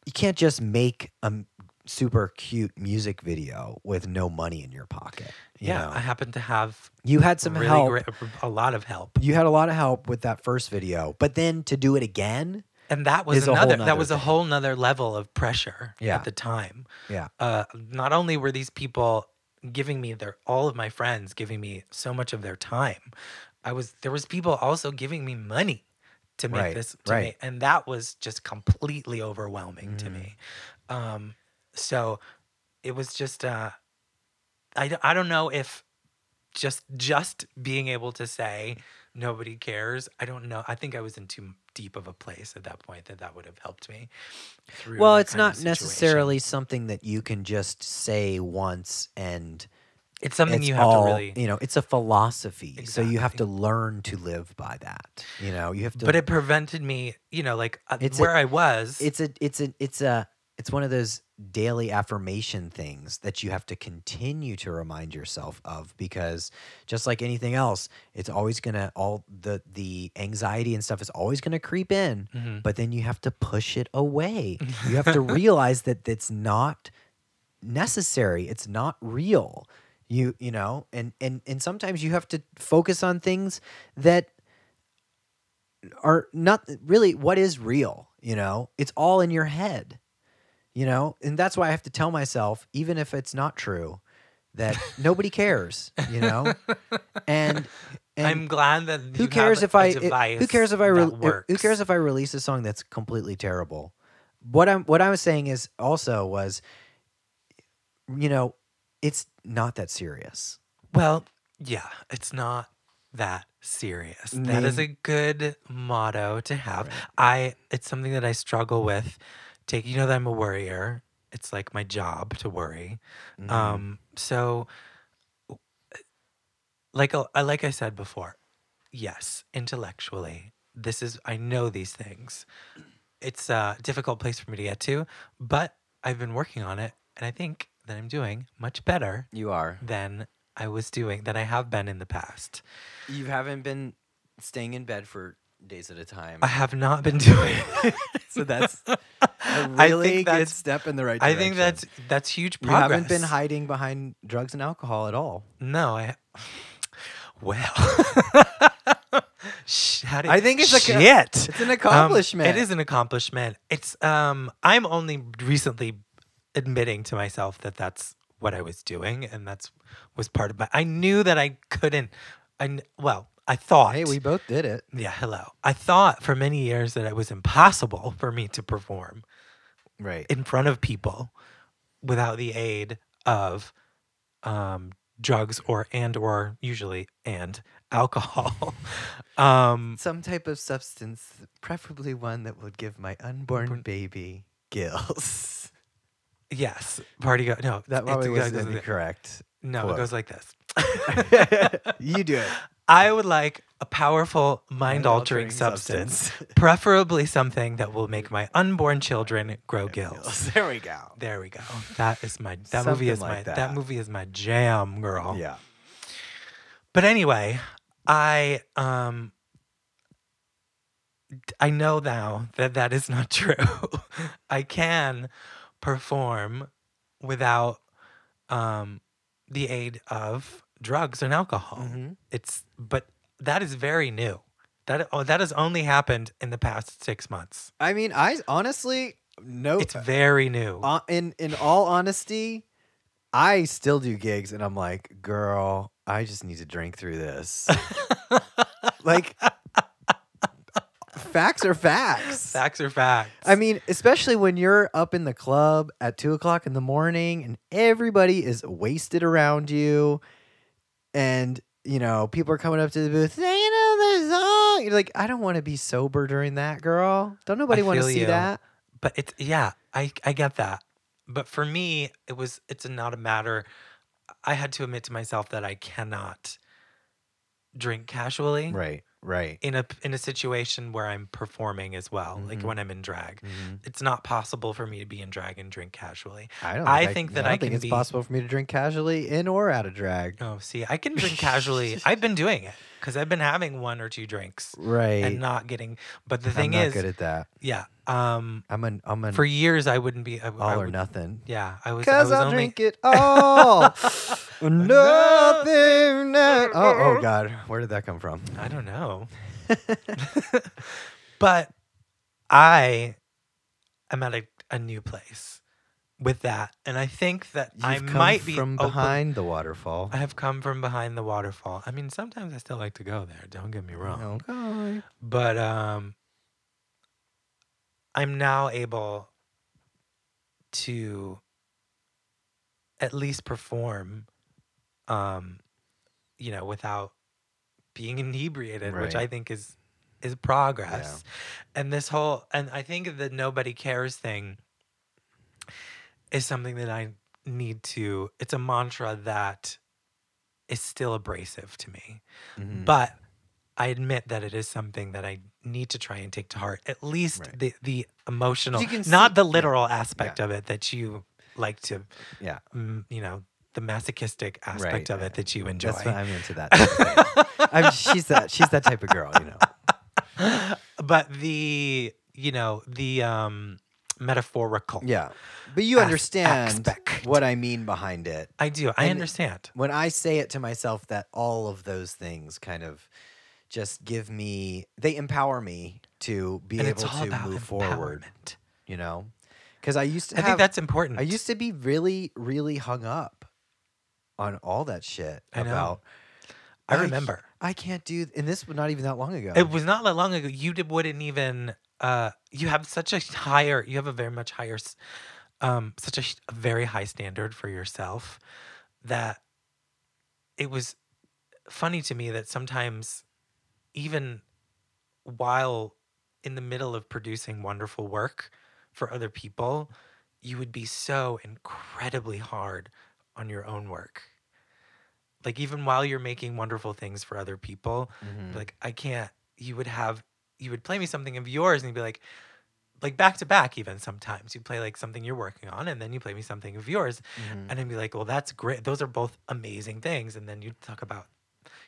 you can't just make a m- super cute music video with no money in your pocket. you yeah, know? I happen to have you had some really help. great, a lot of help, You had a lot of help with that first video, but then to do it again, and that was another. That was a thing. whole nother level of pressure Yeah. at the time. yeah, uh, not only were these people giving me their all of my friends giving me so much of their time i was there was people also giving me money to make Right, this to right. me and that was just completely overwhelming to Mhm. me um so it was just uh I don't know if just just being able to say nobody cares i don't know i think i was in too deep of a place at that point that that would have helped me well, it's not necessarily something that you can just say once and it's something it's you have all, to really you know, it's a philosophy. So you have to learn to live by that. You know, you have to but it prevented me you know like uh, It's where I was it's a it's a it's a it's one of those daily affirmation things that you have to continue to remind yourself of because just like anything else it's always going to all the the anxiety and stuff is always going to creep in Mhm. but then you have to push it away. You have to realize that it's not necessary. It's not real. You you know and and and sometimes you have to focus on things that are not really what is real you know? It's all in your head you know and that's why i have to tell myself even if it's not true that nobody cares you know and, and I'm glad that who cares if I i- who cares if I re- who cares if I release a song that's completely terrible. What I'm what I was saying is also was you know, it's not that serious. well yeah it's not that serious that is a good motto to have Right. I it's something that I struggle with take you know that I'm a worrier it's like my job to worry Mhm. Um, so like I- like I said before, yes, intellectually, this is I know these things. It's a difficult place for me to get to, but I've been working on it and I think that I'm doing much better you are. than I was doing than I have been in the past. You haven't been staying in bed for days at a time. I have not been doing it. so that's a I really think good step in the right I think that's that's huge progress. you haven't been hiding behind drugs and alcohol at all. No, I well. Sh- how did- I think it's a shit. It's an Um, accomplishment. it is an accomplishment. It's um I'm only recently admitting to myself that that's what I was doing and that's was part of my I knew that I couldn't I well, I thought Hey, we both did it. Yeah, hello. I thought for many years that it was impossible for me to perform Right. in front of people without the aid of um drugs or and or usually and alcohol. um Some type of substance, preferably one that would give my unborn Unborn- baby gills. Yes, party go. No, That probably was incorrect. No, quote. it goes like this. you do it. I would like a powerful mind altering substance, preferably something that will make my unborn children grow gills. There we go. There we go. That is my that movie is like my that. that. movie is my jam, girl. Yeah. But anyway, I um I know now that that is not true. I can perform without um the aid of drugs and alcohol. Mhm. It's but that is very new. That oh, that has only happened in the past 6 months. I mean, I honestly no. It's very new. uh, in in all honesty, I still do gigs, and I'm like, girl, I just need to drink through this. like, facts are facts. Facts are facts. I mean, especially when you're up in the club at two o'clock in the morning and everybody is wasted around you, and you know people are coming up to the booth. Sing another song. You're like, I don't want to be sober during that, girl. Don't nobody want to see you. that. but it's yeah i i get that but for me it was it's not a matter i had to admit to myself that i cannot drink casually Right. Right. in a in a situation where i'm performing as well like Mhm. when i'm in drag Mhm. it's not possible for me to be in drag and drink casually I don't. I Think think that I, I think it's be- possible for me to drink casually in or out of drag. oh see i can drink casually i've been doing it because i've been having one or two drinks Right. and not getting but the thing is. I'm not is good at that. yeah um I'm an. I'm an for years i wouldn't be I, all I or nothing. yeah i was Cause I'll only drink it all. Nothing. That, oh, oh God, where did that come from? I don't know. but I am at a, a new place with that. And I think that You've I might be from open- behind the waterfall. I have come from behind the waterfall. I mean, sometimes I still like to go there. Don't get me wrong. Okay. But um, I'm now able to at least perform, um, you know, without being inebriated, which I think is is progress. And this whole and I think the nobody cares thing is something that I need to. It's a mantra that is still abrasive to me Mhm. but I admit that it is something that I need to try and take to heart. At least Right. the the emotional, You not see- the yeah, literal aspect of it that you like to, Yeah. mm, you know, the masochistic aspect Right, of it that you enjoy. That's what I'm into that. Type of thing. I'm, she's that. She's that type of girl. You know. but the you know the um metaphorical. Yeah. But you understand aspect. what I mean behind it. I do. I And- understand. when I say it to myself that all of those things kind of just give me they empower me to be and able to move forward, you know? Cuz I used to I have, think that's important. I used to be really really hung up on all that shit I about I I- remember. I can't do and this was not even that long ago. It was not that long ago. You did, wouldn't even. Uh, you have such a higher. You have a very much higher, um, such a, a very high standard for yourself that it was funny to me that sometimes, even while in the middle of producing wonderful work for other people, you would be so incredibly hard on your own work. Like even while you're making wonderful things for other people, Mhm. like I can't. You would have you would play me something of yours, and you'd be like, like back to back. Even sometimes you play like something you're working on, and then you play me something of yours, Mhm. and I'd be like, well, that's great. Those are both amazing things. And then you'd talk about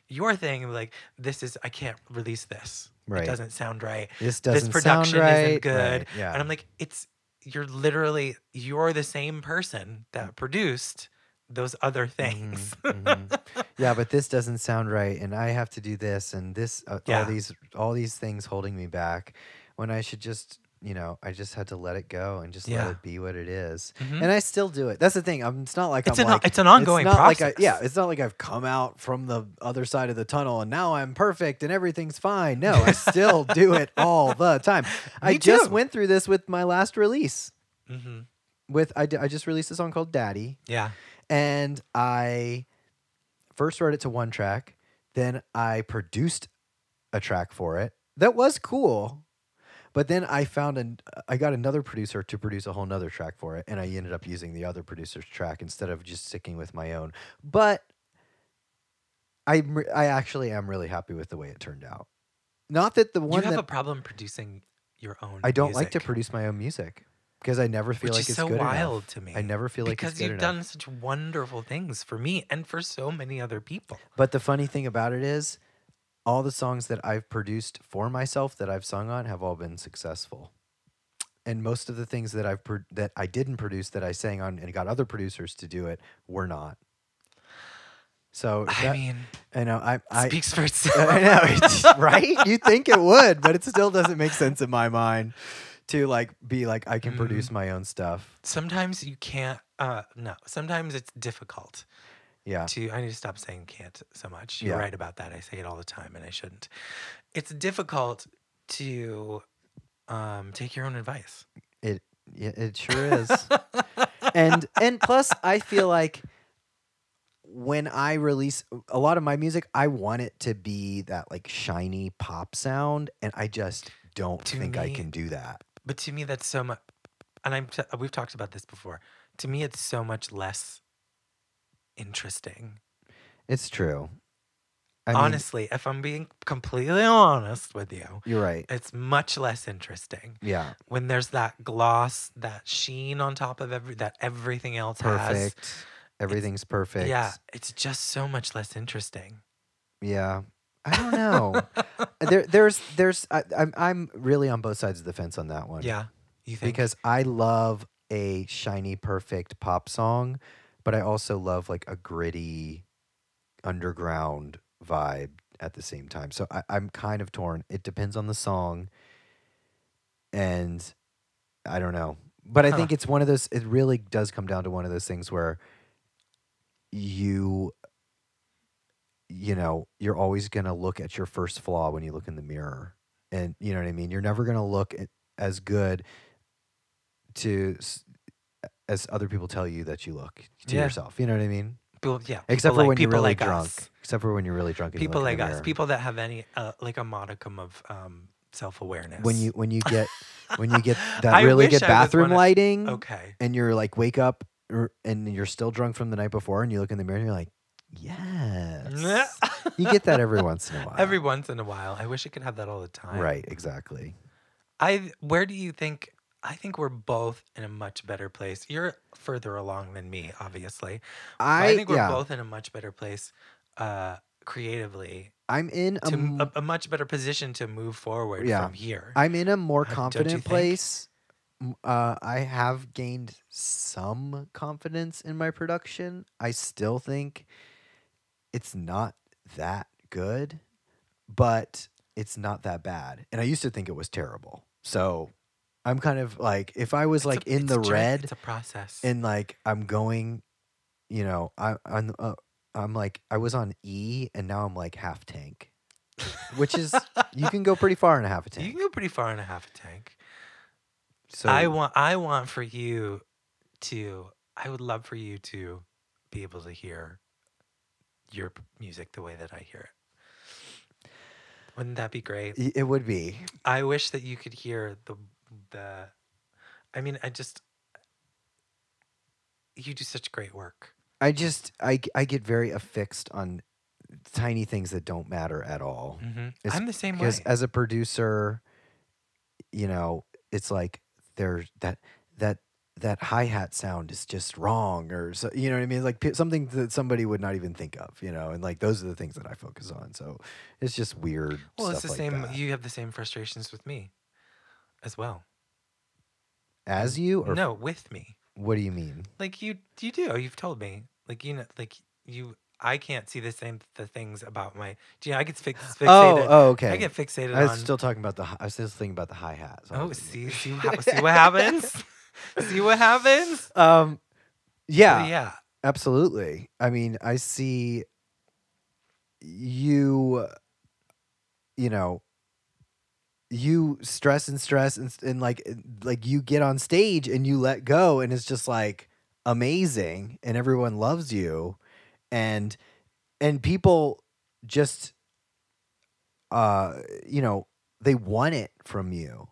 your thing, and be like, this is I can't release this. Right. It doesn't sound right. this doesn't this production sound right. isn't good. Right, Yeah. And I'm like, it's you're literally you're the same person that produced those other things. mhm. yeah, but this doesn't sound right, and I have to do this and this. Uh, Yeah. All these, all these things holding me back, when I should just, you know, I just had to let it go and just Yeah. let it be what it is. Mhm. And I still do it. That's the thing. I'm, it's not like It's I'm an- like it's an ongoing not Like I, process. yeah, it's not like I've come out from the other side of the tunnel and now I'm perfect and everything's fine. No, I still do it all the time. I just went through this with my last release. hmm With I, I just released a song called Daddy. Yeah. And I first wrote it to one track, then I produced a track for it that was cool. But then I found an I got another producer to produce a whole nother track for it, and I ended up using the other producer's track instead of just sticking with my own. But I I actually am really happy with the way it turned out. Not that the one You have that a problem producing your own. I don't like to produce my own music because I never feel which like is it's so good wild enough. to me. I never feel like because it's good Because you've enough. done such wonderful things for me and for so many other people. But the funny thing about it is, all the songs that I've produced for myself that I've sung on have all been successful. And most of the things that I've pro- that I didn't produce that I sang on and got other producers to do it were not. So I that- mean, I know I I, speaks for itself. I know right. You think it would, but it still doesn't make sense in my mind to like be like I can Mhm. produce my own stuff. Sometimes you can't. Uh, no. Sometimes it's difficult Yeah, to. I need to stop saying can't so much. You're Yeah. right about that. I say it all the time, and I shouldn't. It's difficult to um, take your own advice. it it sure is. and and plus I feel like when I release a lot of my music, I want it to be that like shiny pop sound, and I just don't To think I can do that. But to me, that's so much. And I'm. T- we've talked about this before. To me, it's so much less interesting. It's true. I mean, Honestly, if I'm being completely honest with you, you're right. it's much less interesting Yeah, when there's that gloss, that sheen on top of every that everything else has. perfect. Everything's perfect. Yeah, it's just so much less interesting. Yeah. I don't know. there, there's, there's. I, I'm, I'm really on both sides of the fence on that one. Yeah, you think? because I love a shiny, perfect pop song, but I also love like a gritty, underground vibe at the same time. So I, I'm kind of torn. It depends on the song, and I don't know. But I Huh. think it's one of those. It really does come down to one of those things where you you know you're always going to look at your first flaw when you look in the mirror and you know what i mean you're never going to look at, as good to as other people tell you that you look to Yeah. yourself you know what i mean People, yeah, except people for like, when you're really like drunk us. except for when you're really drunk and people like us, mirror. people that have any uh, like a modicum of um, self awareness. when you when you get when you get that really good bathroom of- lighting okay, and you're like wake up and you're still drunk from the night before and you look in the mirror and you're like yes you get that every once in a while every once in a while, I wish I could have that all the time. right exactly I where do you think? I think we're both in a much better place. You're further along than me, obviously. I, I think we're yeah, both in a much better place uh, creatively, I'm in a, m- a, a much better position to move forward Yeah. from here. I'm in a more Don't confident place. Uh, I have gained some confidence in my production. I still think it's not that good, but it's not that bad. And I used to think it was terrible. So I'm kind of like, if I was It's a- like in the red It's a process. and like I'm going, you know, I, I'm, uh, I'm like, I was on E and now I'm like half tank, which is, you can go pretty far in a half a tank. you can go pretty far in a half a tank. So I want I want for you to I would love for you to be able to hear your music the way that I hear it. Wouldn't that be great? It would be. I wish that you could hear the the I mean, I just you do such great work. I just I I get very affixed on tiny things that don't matter at all. hmm I'm the same way. Because as a producer, you know, it's like there's that that that hi hat sound is just wrong, or so, you know what I mean. Like p- something that somebody would not even think of, you know. And like those are the things that I focus on. So it's just weird. well, it's the like same. that. You have the same frustrations with me, as well. as you or no, with me. what do you mean? Like you, you do. You've told me. Like you know, like you. I can't see the same the things about my. Do you know? I get fix, fixated. Oh, oh, okay. I get fixated I was on. still talking about the. I was still thinking about the hi hat. oh, see, see, see what happens. see what happens. Um, yeah, yeah. absolutely. I mean, I see you. You know, you stress and stress and, and like like you get on stage and you let go and it's just like amazing and everyone loves you and and people just uh you know they want it from you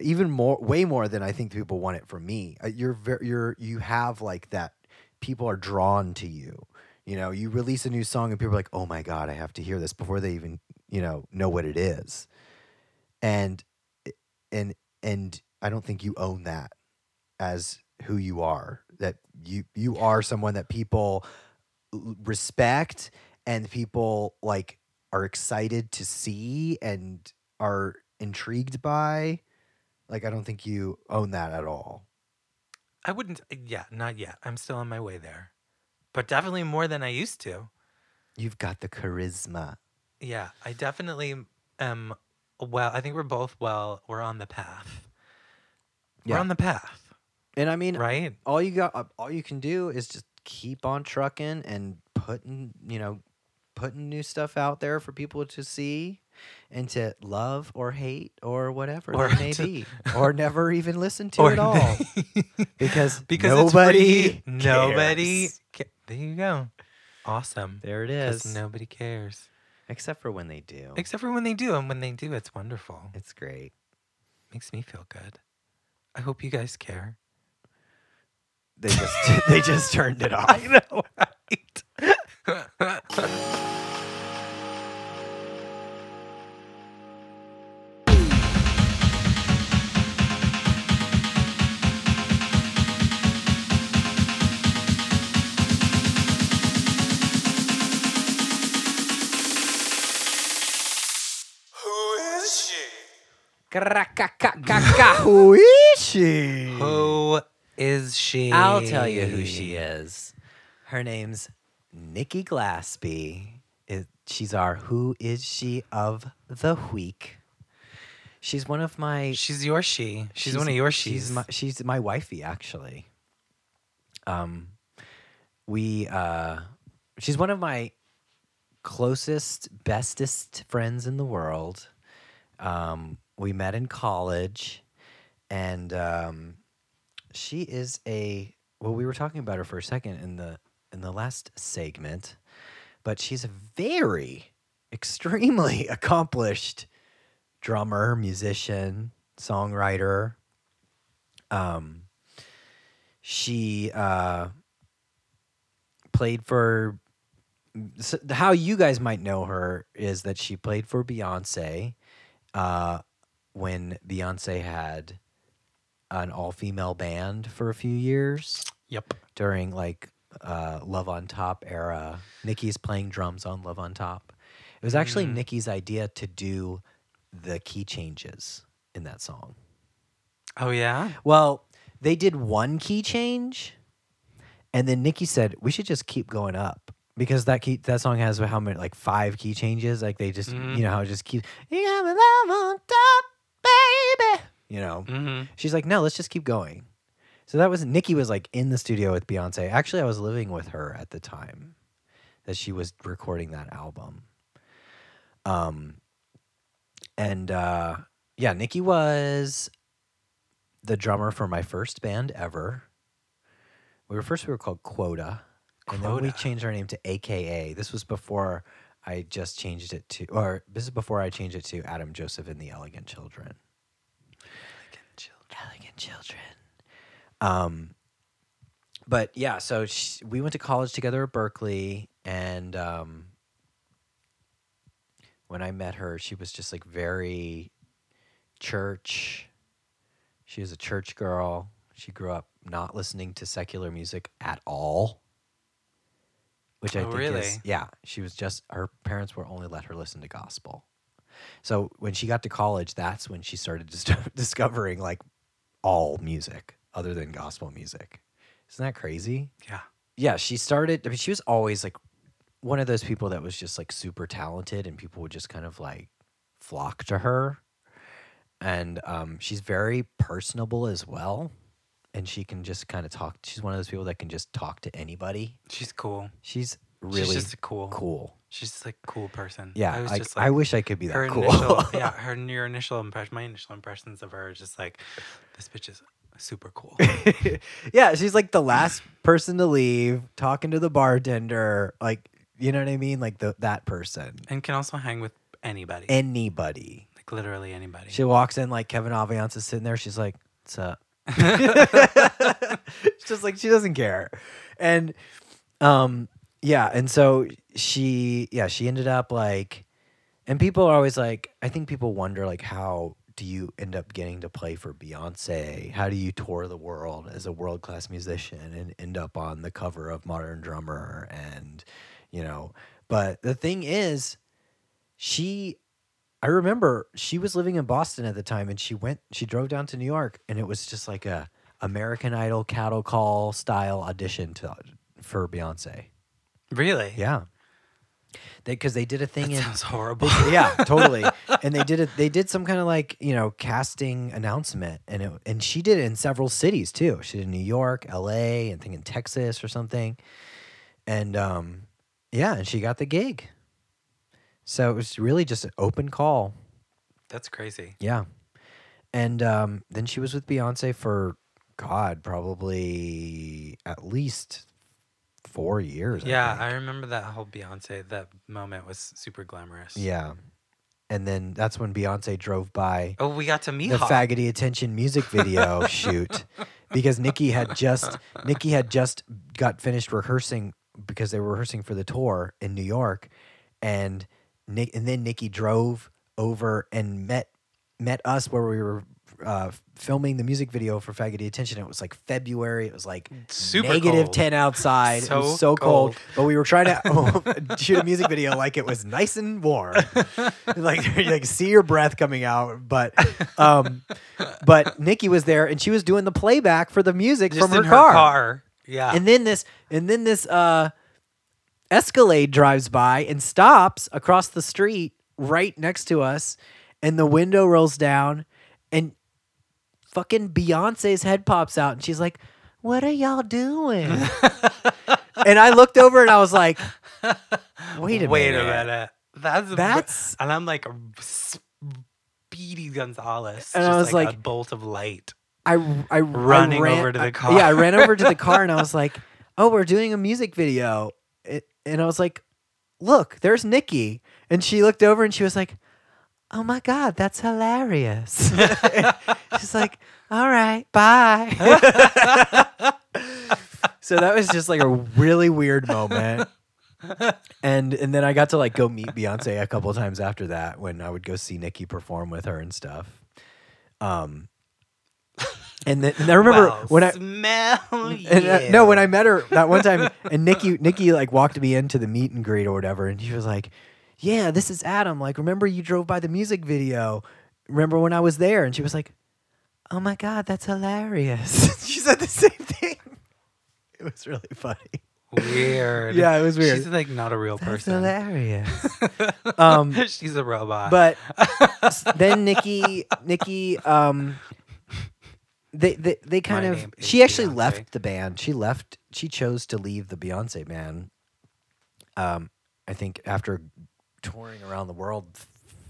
even more way more than i think people want it from me Uh, you're very you're you have like that people are drawn to you You know, you release a new song and people are like, "Oh my god, I have to hear this" before they even, you know, know what it is. And and and I don't think you own that as who you are. That you you are someone that people respect and people like are excited to see and are intrigued by. Like I don't think you own that at all. I wouldn't. Yeah, not yet. I'm still on my way there, but definitely more than I used to. You've got the charisma. Yeah, I definitely am. Well, I think we're both well. We're on the path. We're on the path, And I mean, right? all you got, uh, all you can do is just keep on trucking and putting, you know, putting new stuff out there for people to see and to love or hate or whatever Or it may to- be, or never even listen to it all because because nobody, nobody. Ca- there you go. Awesome. There it is. nobody cares Except for when they do. except for when they do, and when they do, it's wonderful. it's great. Makes me feel good. I hope you guys care. They just they just turned it off. I know, right? Who is she? Who is she? I'll tell you who she is. Her name's Nikki Glaspie. It, she's our Who Is She of the Week. She's one of my. She's your she. She's, one of your she's. She's my, she's my wifey, actually. Um, we. Uh, she's one of my closest, bestest friends in the world. Um, we met in college, and um, she is a. Well, we were talking about her for a second in the in the last segment, but she's a very, extremely accomplished drummer, musician, songwriter. Um, she uh, played for. So how you guys might know her is that she played for Beyonce uh, when Beyonce had an all female band for a few years Yep. during like uh, Love on Top era. Nikki's playing drums on Love on Top. It was actually Mm. Nikki's idea to do the key changes in that song. Oh yeah. Well, they did one key change, and then Nikki said we should just keep going up because that key that song has how many like five key changes. Like they just Mhm. you know how it just keeps you got my love on top, baby. You know, Mm-hmm. She's like, no, let's just keep going. So that was Nikki was like in the studio with Beyonce. Actually, I was living with her at the time that she was recording that album. Um, and uh, yeah, Nikki was the drummer for my first band ever. We were first we were called Quota, and then we changed our name to AKA. This was before I just changed it to, or this is before I changed it to Adam Joseph and the Elegant Children. Children. Um, but yeah, so sh we went to college together at Berklee, and um, when I met her, she was just like very church. She was a church girl. She grew up not listening to secular music at all. Which I Oh, think really? is yeah. She was just her parents were only let her listen to gospel. So when she got to college, that's when she started dis- discovering like all music other than gospel music. Isn't that crazy? Yeah. Yeah, she started. I mean, she was always like one of those people that was just like super talented, and people would just kind of like flock to her. And um, she's very personable as well, and she can just kind of talk. She's one of those people that can just talk to anybody. She's cool. She's really She's just cool. cool. She's just like a cool person. Yeah, I was I, just I wish I could be that cool. initial. yeah, her your initial impression. My initial impressions of her is just like this bitch is super cool. yeah, she's like the last person to leave, talking to the bartender, like you know what I mean, like the that person. and can also hang with anybody. Anybody. like literally anybody. She walks in like Kevin Aviance is sitting there. She's like, "What's up?" she's just like she doesn't care, and um, yeah, and so she yeah, she ended up like and people are always like I think people wonder like how do you end up getting to play for Beyonce? How do you tour the world as a world class musician and end up on the cover of Modern Drummer and you know, but the thing is she I remember she was living in Boston at the time and she went she drove down to New York and it was just like a American Idol cattle call style audition to for Beyonce. Really? Yeah. They because they did a thing That in sounds horrible. they- yeah, totally. And they did it. They did some kind of like you know casting announcement, and it and she did it in several cities too. She did in New York, L.A., and I think in Texas or something. And um, yeah, and she got the gig. So it was really just an open call. That's crazy. Yeah. And um, then she was with Beyonce for God, probably at least four years. I Yeah, think. I remember that whole Beyonce. That moment was super glamorous. Yeah. And then that's when Beyonce drove by Oh, we got to meet the Faggoty Attention music video shoot because Nikki had just Nikki had just got finished rehearsing because they were rehearsing for the tour in New York and Nick and then Nikki drove over and met met us where we were uh, filming the music video for Faggoty Attention. It was like February. It was like Super negative cold. 10 outside. it So was so cold. cold. But we were trying to shoot a music video like it was nice and warm. like like see your breath coming out. But um but Nikki was there and she was doing the playback for the music Just from her in car. car. Yeah. And then this and then this uh Escalade drives by and stops across the street right next to us and the window rolls down fucking Beyonce's head pops out and she's like, "What are y'all doing?" and I looked over and I was like, "Wait a Wait minute. a minute. That's That's- and I'm like Speedy Gonzalez, And I just was like, a bolt of light. I I Running I ran, over to the I- car. yeah, I ran over to the car and I was like, "Oh, we're doing a music video." It, and I was like, "Look, there's Nikki." And she looked over and she was like, "Oh my god, that's hilarious." She's like, "All right, bye." so that was just like a really weird moment. And and then I got to like go meet Beyonce a couple times after that when I would go see Nikki perform with her and stuff. Um and then and I remember Well, when I smell and, uh, no, when I met her that one time, and Nikki, Nikki like walked me into the meet and greet or whatever, and she was like, "Yeah, this is Adam. Like, remember you drove by the music video? Remember when I was there?" And she was like, "Oh my god, that's hilarious." she said the same thing. It was really funny. weird. Yeah, it was weird. She's like not a real That's person. hilarious. um, She's a robot. but then Nikki, Nikki, um, they they, they kind My of she actually Beyonce. left the band. She left. She chose to leave the Beyonce band. Um, I think after touring around the world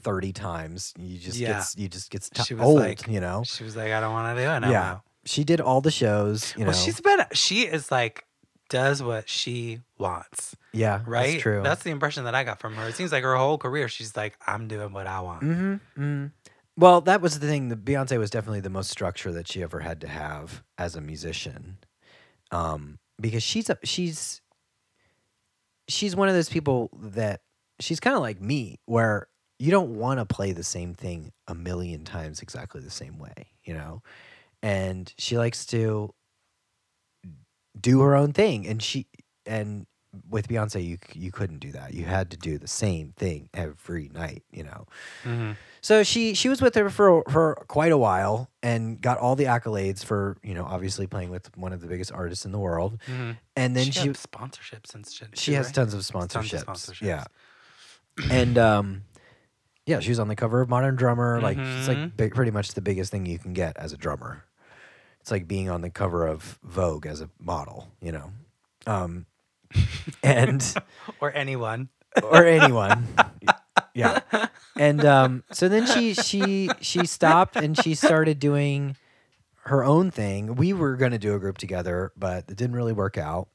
thirty times, you just Yeah. gets you just gets t- She was old. like- you know. she was like, I don't want to do it. No yeah, more." she did all the shows. You know. Well, she's been. She is like does what she wants. yeah, Right. That's true. That's the impression that I got from her. It seems like her whole career, she's like, I'm doing what I want. Mm-hmm. mm Well, that was the thing. The Beyonce was definitely the most structure that she ever had to have as a musician, um, because she's a she's she's one of those people that she's kind of like me, where you don't want to play the same thing a million times exactly the same way, you know, and she likes to do her own thing, and she and with Beyonce, you you couldn't do that. You had to do the same thing every night, you know. hmm So she she was with her for for quite a while and got all the accolades for you know obviously playing with one of the biggest artists in the world. hmm And then she, she sponsorships and shit. she too, has right? tons of Tons of sponsorships. Yeah, and um, yeah, she was on the cover of Modern Drummer. Like it's like Mhm. big, pretty much the biggest thing you can get as a drummer. It's like being on the cover of Vogue as a model, you know. Um, and or anyone. or anyone. yeah. And um, so then she she she stopped and she started doing her own thing. We were going to do a group together, but it didn't really work out.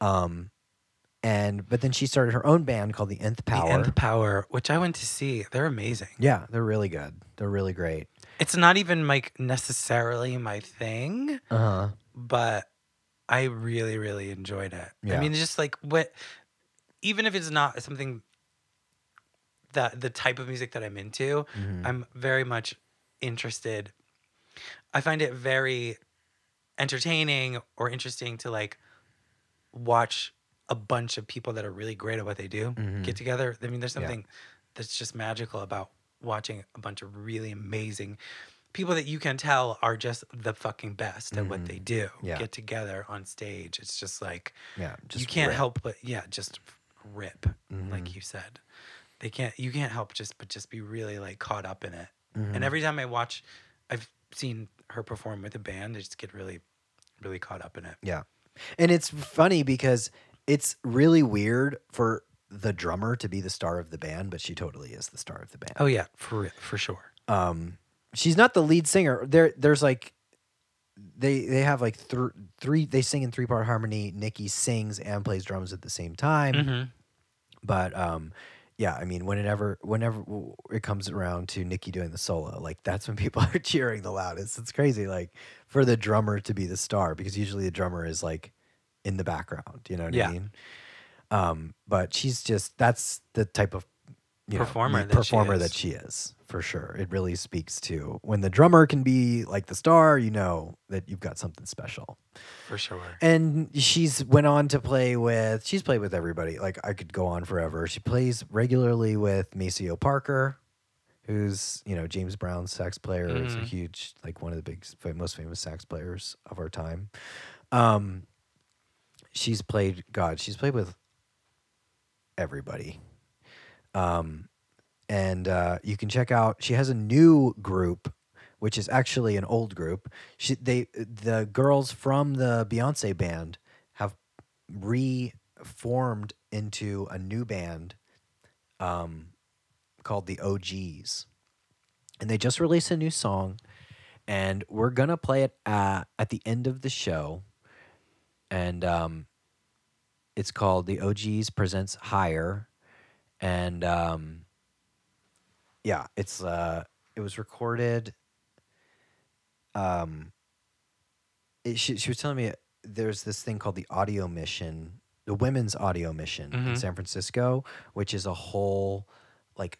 Um, and but then she started her own band called the Nth Power. The Nth Power, which I went to see. They're amazing. yeah, they're really good. They're really great. It's not even like necessarily my thing, Uh huh. but I really, really enjoyed it. I mean, just like what, even if it's not something that the type of music that I'm into, Mhm. I'm very much interested. I find it very entertaining or interesting to like watch a bunch of people that are really great at what they do Mhm. get together. I mean, there's Yeah. something that's just magical about watching a bunch of really amazing people that you can tell are just the fucking best at what they do Mm-hmm. Yeah. get together on stage. It's just like yeah, just you can't rip. help but yeah, just rip, Mhm. like you said. They can't you can't help just but just be really like caught up in it. And every time I watch I've seen her perform with a band, I just get really really caught up in it. Yeah. And it's funny because it's really weird for the drummer to be the star of the band, but she totally is the star of the band. Oh yeah, for for sure. Um she's not the lead singer. There there's like they they have like th- three they sing in three part harmony. Nikki sings and plays drums at the same time. Mhm. But um yeah, I mean whenever whenever it comes around to Nikki doing the solo, like that's when people are cheering the loudest. It's crazy like for the drummer to be the star because usually the drummer is like in the background, you know what Yeah. I mean? Um but she's just that's the type of you know, Performer that she performer is. that she is for sure. It really speaks to when the drummer can be like the star, you know that you've got something special For sure. and she's went on to play with she's played with everybody like i could go on forever she plays regularly with maceo parker who's you know james brown's sax player is a Mhm. huge like one of the big most famous sax players of our time um she's played god she's played with everybody. Um and uh you can check out she has a new group which is actually an old group. She, they, the girls from the Beyonce band have reformed into a new band um, called the OGs, and they just released a new song, and we're gonna play it at, at the end of the show, and um, it's called the OGs presents Higher, and um, yeah, it's uh, it was recorded um it, she, she was telling me there's this thing called the audio mission the women's audio mission in Mhm. san francisco which is a whole like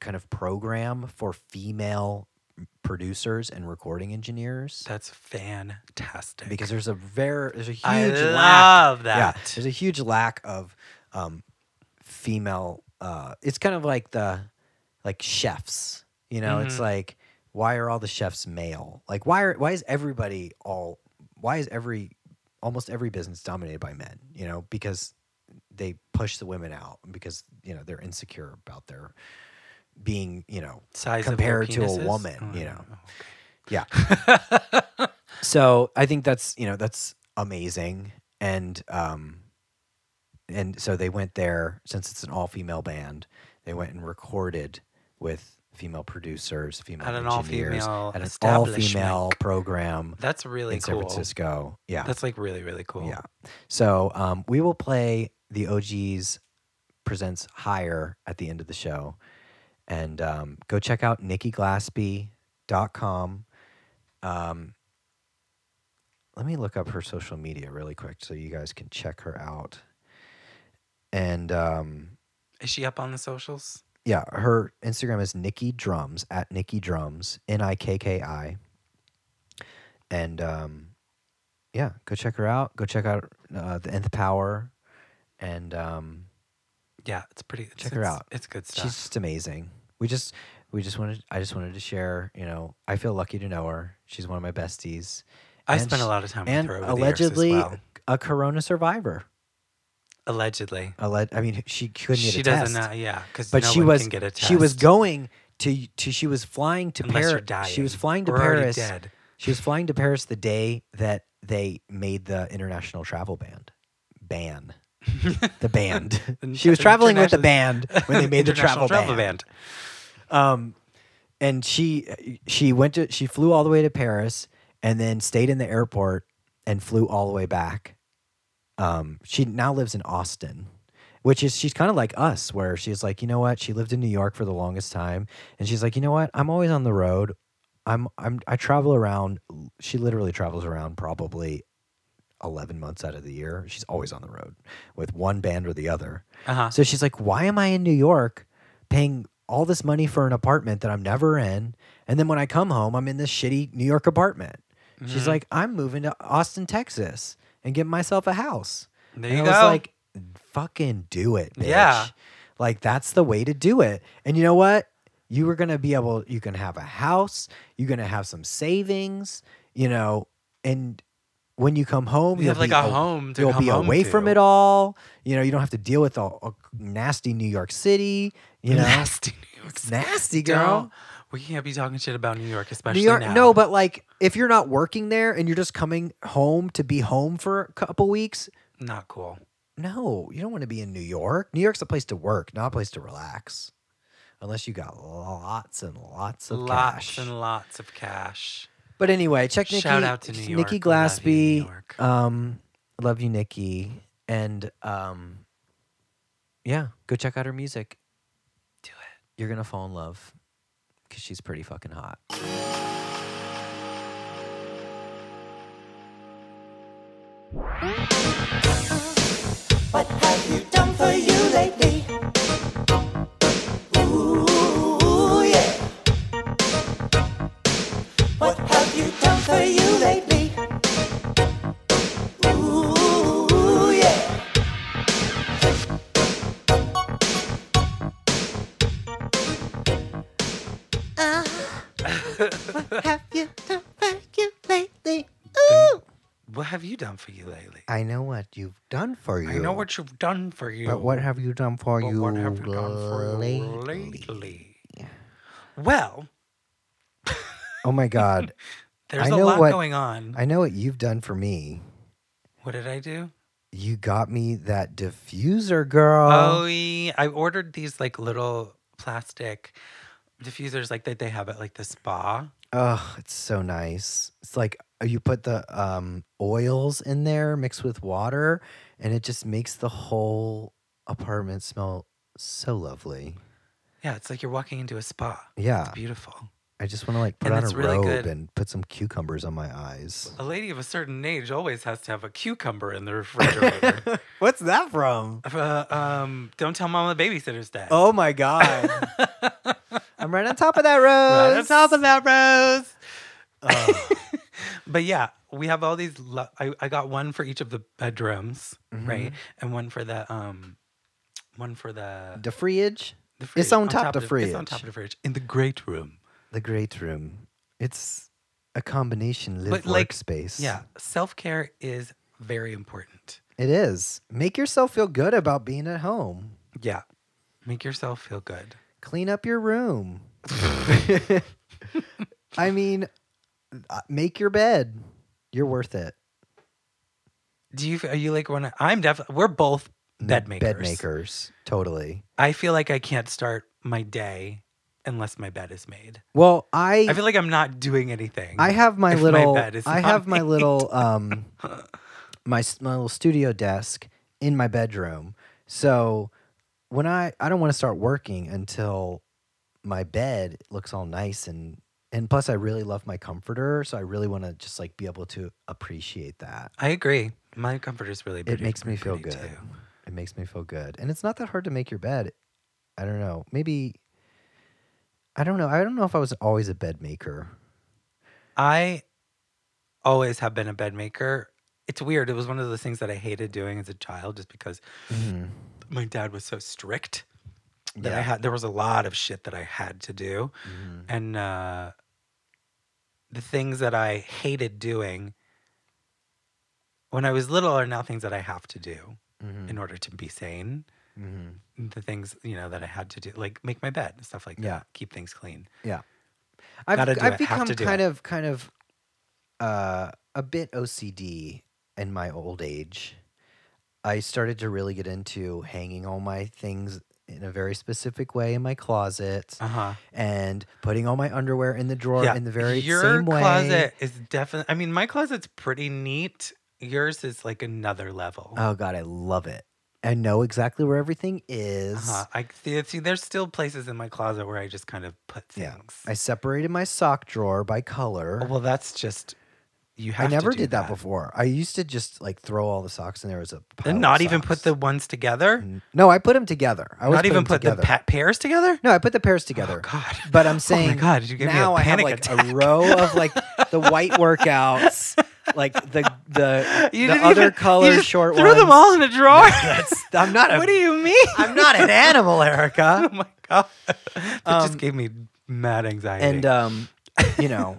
kind of program for female producers and recording engineers That's fantastic. because there's a very there's a huge I lack that. yeah there's a huge lack of um female uh it's kind of like the like chefs you know it's Mhm. like why are all the chefs male like why are why is everybody all why is every almost every business dominated by men you know because they push the women out because you know they're insecure about their being you know Size compared to a penises? woman, Oh, you know. oh, Yeah. so i think that's you know that's amazing and um and so they went there since it's an all-female band they went and recorded with female producers female At an engineers all-female at an establishment. all-female program That's really in san cool. francisco yeah That's like really really cool. yeah so um we will play the og's presents higher at the end of the show and um, go check out nikkiglaspie.com um, let me look up her social media really quick so you guys can check her out. And um, Is she up on the socials? yeah her instagram is nikki drums at nikki drums n-i-k-k-i and um, yeah go check her out. Go check out uh, the nth power. And um, Yeah, it's pretty. It's, Check her it's- out. It's good stuff. she's just amazing. We just we just wanted I just wanted to share, you know, I feel lucky to know her. She's one of my besties. I and spent a lot of time And with her over allegedly the years as well. a corona survivor. Allegedly, Alleg- I mean, she couldn't get she a chance. She doesn't test. know. Yeah, because but no she one was can get a test. she was going to to she was flying to unless you're Paris. dying. She was flying to or already Paris. Dead. She was flying to Paris the day that they made the international travel ban. ban. The band. She was traveling with the band when they made the International travel, band. Um, and she she went to she flew all the way to Paris and then stayed in the airport and flew all the way back. Um, she now lives in Austin, which is she's kind of like us, where she's like, you know what? She lived in New York for the longest time, and she's like, you know what? I'm always on the road. I'm I'm I travel around. She literally travels around probably 11 months out of the year. She's always on the road with one band or the other. Uh huh. So she's like, why am I in New York paying all this money for an apartment that I'm never in? And then when I come home, I'm in this shitty New York apartment. She's Mhm. like, I'm moving to Austin, Texas and get myself a house. There and you I was like, fucking do it, bitch. Yeah. Like that's the way to do it. And you know what? You were gonna be able you can have a house, you're gonna have some savings, you know, and when you come home, you have like be a a- home to you'll be away to. from it all. You know, you don't have to deal with all, all nasty New York City. You know, Nasty New York City. nasty, girl. Don't- We can't be talking shit about New York, especially New York, now. no, but like if you're not working there and you're just coming home to be home for a couple weeks, not cool. no, you don't want to be in New York. New York's a place to work, not a place to relax. Unless you got lots and lots of Lots cash. and lots of cash. But anyway, check Nikki. Shout out to New York. Nikki We love you, New York. Um, love you, Nikki. And um, yeah, go check out her music. Do it. You're gonna fall in love because she's pretty fucking hot. What have you done for you done for you lately? I know what you've done for you. I know what you've done for you. But what have you done for But you what have you done for you lately? Well, Oh my god. there's I a know lot what- going on. I know what you've done for me. what did I do? You got me that diffuser, girl. oh, yeah. I ordered these like little plastic diffusers like that they have at like the spa. Oh, it's so nice. It's like you put the um, oils in there mixed with water, and it just makes the whole apartment smell so lovely. Yeah, it's like you're walking into a spa. Yeah, It's beautiful. I just want to like put And on a really robe good. and put some cucumbers on my eyes. A lady of a certain age always has to have a cucumber in the refrigerator. What's that from? uh, um, don't tell mom the babysitter's dead. Oh my god! I'm right on top of that rose. right on top of that rose. Oh. But yeah, we have all these. Lo- I, I got one for each of the bedrooms, right, Mm-hmm. and one for the um, one for the the fridge, the fridge. It's fridge, on top the of the, fridge. It's on top of the fridge in the great room. the great room. It's a combination live But, like, workspace. Yeah, self care is very important. it is. Make yourself feel good about being at home. Yeah, make yourself feel good. Clean up your room. I mean, make your bed. You're worth it. Do you? Are you like one? I'm definitely. We're both bed makers. Bed makers. Totally. I feel like I can't start my day unless my bed is made. Well, I I feel like I'm not doing anything. I have my my little is I have my little um my my little studio desk in my bedroom. So when I I don't want to start working until my bed looks all nice and and plus I really love my comforter, so I really want to just like be able to appreciate that. I agree. My comforter is really. It makes me feel good. too. It makes me feel good. And it's not that hard to make your bed. I don't know. Maybe I don't know. I don't know if I was always a bed maker. I always have been a bed maker. It's weird. It was one of the things that I hated doing as a child, just because Mhm. my dad was so strict that I had. There was a lot of shit that I had to do, Mhm. and uh, the things that I hated doing when I was little are now things that I have to do Mhm. in order to be sane. Mhm. The things you know that I had to do, like make my bed stuff like that, Yeah. keep things clean. I've, do I've it, have become kind it. of kind of uh, a bit OCD in my old age. I started to really get into hanging all my things in a very specific way in my closet Uh huh. and putting all my underwear in the drawer in the very your same way. Your closet is definitely. I mean, my closet's pretty neat. Yours is like another level. Oh god, I love it. I know exactly where everything is. uh-huh. I see, see. There's still places in my closet where I just kind of put Yeah. things. I separated my sock drawer by color. Oh, well, that's just You I have. to never did that. before. I used to just like throw all the socks in there was a pile And not even put the ones together. No, I put them together. I Not even put the pa- pairs together. No, I put the pairs together. Oh God. But I'm saying, oh my God, you gave me a now I have like attack. a row of like the white workouts, like the the, You the other even- color short threw ones. them all in a drawer. That's, I'm not a. what do you mean? I'm not an animal, Ericka. oh my god, that Um, just gave me mad anxiety. And um, you know,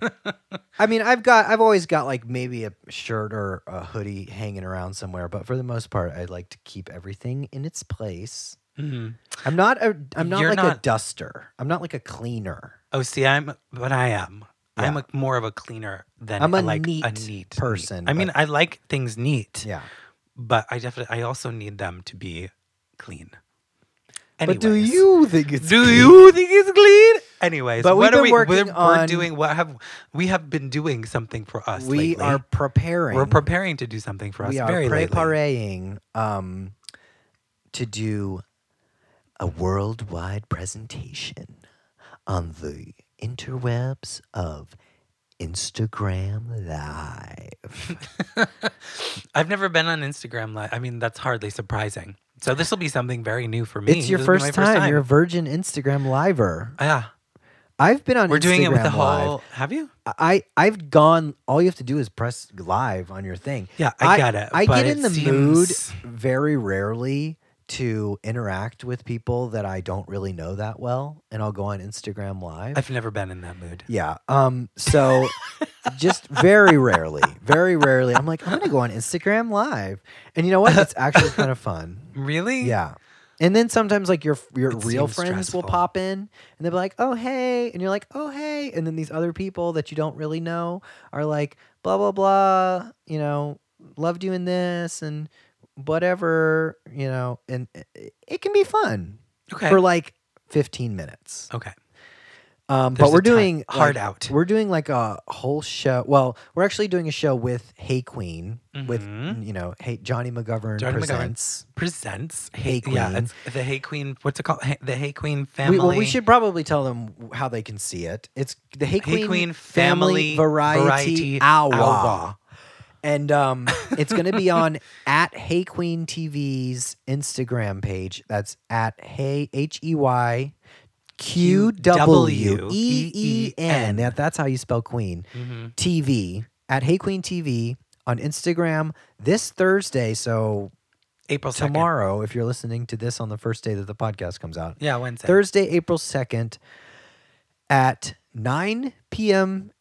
I mean, I've got, I've always got like maybe a shirt or a hoodie hanging around somewhere, but for the most part, I like to keep everything in its place. Mhm. I'm not a, I'm not You're like a duster. I'm not like a cleaner. oh, see, I'm, but I am. I'm a, more of a cleaner than I'm a like a neat neat person, I mean, I like things neat, Yeah. but I definitely, I also need them to be clean. But do you think it's Do clean? you think it's clean? Anyways, But what are we? working we're, on- we're doing. What have we have been doing something for us? We lately. are preparing. We're preparing to do something for us. we are very lately. preparing um, to do a worldwide presentation on the interwebs of Instagram Live. I've never been on Instagram Live. I mean, that's hardly surprising. So this will be something very new for me. It's your will first my time. You're a virgin Instagram liver. yeah. I've been on. Instagram. We're doing it with the Live. whole. Have you? I I've gone. All you have to do is press live on your thing. Yeah, I get it, I get in the mood very rarely to interact with people that I don't really know that well, and I'll go on Instagram live. I've never been in that mood. yeah. Um. So, just very rarely, very rarely, I'm like, I'm gonna go on Instagram live, and you know what? It's actually kind of fun. Really? Yeah. And then sometimes like your your It real friends will pop in and they'll be like, "Oh hey," and you're like, "Oh hey," and then these other people that you don't really know are like, "Blah blah blah," you know, love doing this and whatever, you know, and it, can be fun Okay. for like 15 minutes. okay. Um, but we're doing hard like, out. We're doing like a whole show. Well, we're actually doing a show with Hey Qween with Mhm. you know Hey Johnny McGovern Johnny McGovern. presents. Presents Hey Qween. Yeah, the Hey Qween. What's it called? Hey, the Hey Qween We, family. well, we should probably tell them how they can see it. It's the Hey Qween, Hey Qween Family, Family Variety, Variety Hour. And um, it's going to be on at Hey Qween TV's Instagram page. That's at Hey H E Y Q W E E N. That- That's how you spell Queen. Mhm. TV at Hey Qween TV on Instagram this Thursday. So April 2nd. tomorrow, if you're listening to this on the first day that the podcast comes out, Yeah, Wednesday. Thursday, April 2nd at 9 p.m.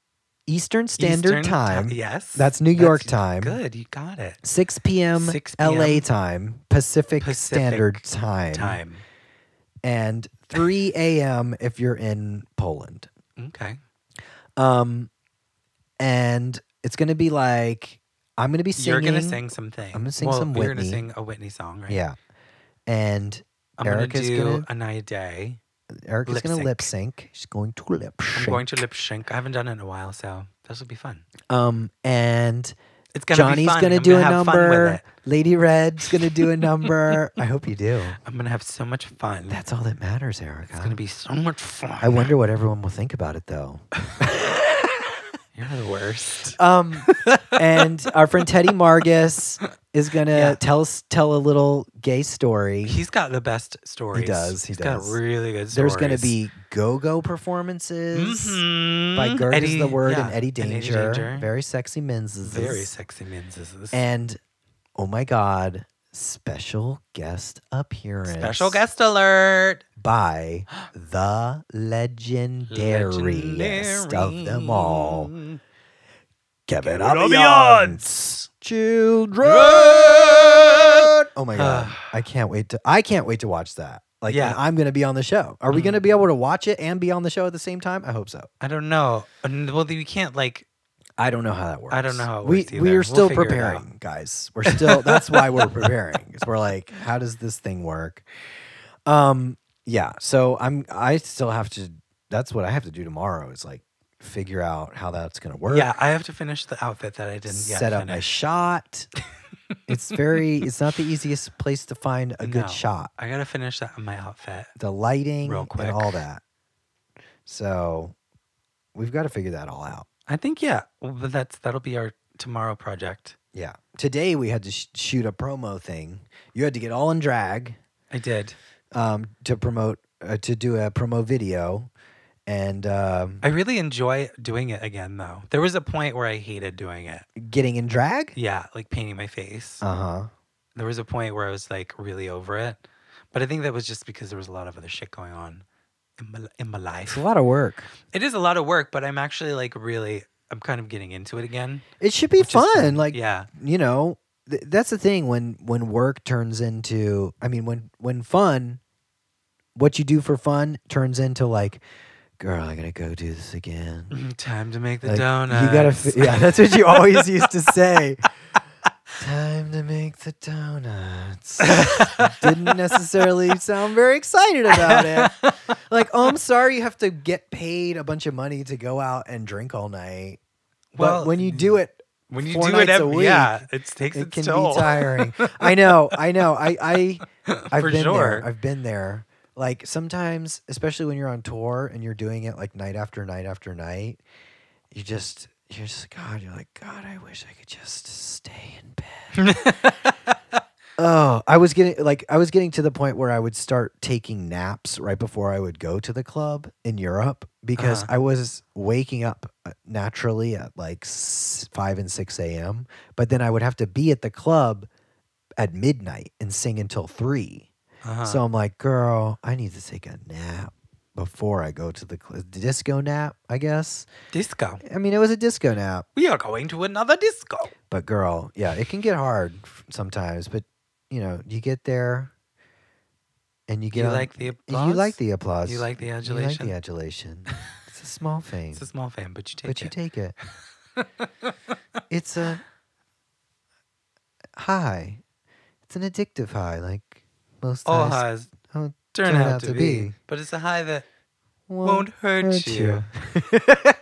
Eastern Standard Eastern Time. Ti- Yes. That's New York time. Good. You got it. 6 p.m. 6 LA time, Pacific, Pacific Standard time, Time. and 3 a.m. if you're in Poland. Okay. Um, and it's going to be like, I'm going to be singing. You're gonna sing something. I'm gonna sing well, some Whitney. You're gonna sing a Whitney song, right? Yeah. And I'm Ericka's gonna do gonna- a night day. Ericka's going to lip sync. She's going to lip sync. I'm going to lip sync. I haven't done it in a while, so this will be fun. Um, and It's gonna Johnny's gonna I'm do gonna a have fun with number. Lady Red's gonna do a number. I hope you do. I'm gonna have so much fun. That's all that matters, Ericka. it's gonna be so much fun. I wonder what everyone will think about it, though. You're the worst. Um, and our friend Teddy Margus is gonna Yeah. tell us tell a little gay story. He's got the best stories. He does, he He's does. got really good stories. There's gonna be go-go performances by Mhm. Gerg is Eddie- the word yeah, and Eddie Danger. Very sexy men's. Very sexy men's. And oh my god, special guest appearance. Special guest alert. by the legendariest of them all, Kevin Aviance. Children. Oh my god, I can't wait to. I can't wait to watch that. Like, Yeah. and I'm going to be on the show. Are we Mm. going to be able to watch it and be on the show at the same time? I hope so. I don't know. And, Well, we can't like. I don't know how that works. I don't know how it we works we either. are We'll still figure it preparing, guys. We're still. that's why we're preparing. Because we're like, how does this thing work? Um. Yeah. So I'm. I still have to. That's what I have to do tomorrow. Is like figure out how that's going to work. Yeah, I have to finish the outfit that I didn't yet set up my finish. shot. it's very. It's not the easiest place to find a good shot. I gotta finish that on my outfit. The lighting Real and quick. all that. So we've got to figure that all out. I think yeah. Well, but that's that'll be our tomorrow project. Yeah. Today we had to sh- shoot a promo thing. You had to get all in drag I did. um, to promote uh, to do a promo video, and um, I really enjoy doing it again, though. There was a point where I hated doing it. getting in drag. Yeah, like painting my face. Uh huh. there was a point where I was like really over it, but I think that was just because there was a lot of other shit going on in my in my life. It's a lot of work. It is a lot of work, but I'm actually like really. I'm kind of getting into it again. It should be fun. Like yeah, you know, th- that's the thing when when work turns into. I mean, when when fun, what you do for fun turns into like, girl, I gotta go do this again. Mm, time to make the Like, donuts. You gotta. fi- Yeah, that's what you always used to say. Time to make the donuts. Didn't necessarily sound very excited about it. Like, oh, I'm sorry, you have to get paid a bunch of money to go out and drink all night. Well, but when you do it, when you four do it, every, yeah, it takes it its can toll. be tiring. I know, I know. I, I, I've For been sure. there. I've been there. Like sometimes, especially when you're on tour and you're doing it like night after night after night, you just, you're just, God, you're like, God, I wish I could just stay in bed. oh, I was getting like, I was getting to the point where I would start taking naps right before I would go to the club in Europe because Uh-huh. I was waking up uh, naturally at like 5 and 6 a.m. But then I would have to be at the club at midnight and sing until 3. Uh-huh. So I'm like, girl, I need to take a nap before I go to the cl- disco nap, I guess. disco. I mean, it was a disco nap, We are going to another disco. but girl, yeah, it can get hard sometimes. But you know, you get there, and you get You on- like the applause? You like the applause. You like the adulation. You like the adulation. it's a small thing, It's a small thing, but you take it. but you take it. it's a high. It's an addictive high, like most All highs don't turn out to be, but it's a high that won't hurt you.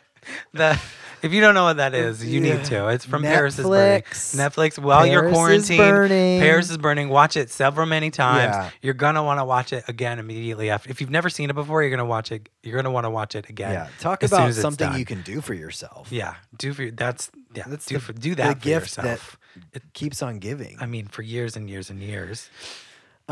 That if you don't know what that is, you Yeah. need to. It's from Paris is burning. Netflix. Netflix. While you're Paris is quarantined, burning. Paris is burning. Watch it several many times. Yeah. You're gonna want to watch it again immediately after. If you've never seen it before, you're gonna watch it. You're gonna want to watch it again. Yeah, talk about something you can do for yourself. Yeah, do for that's yeah. That's do the- for do the that for gift that- It keeps on giving. I mean, for years and years and years.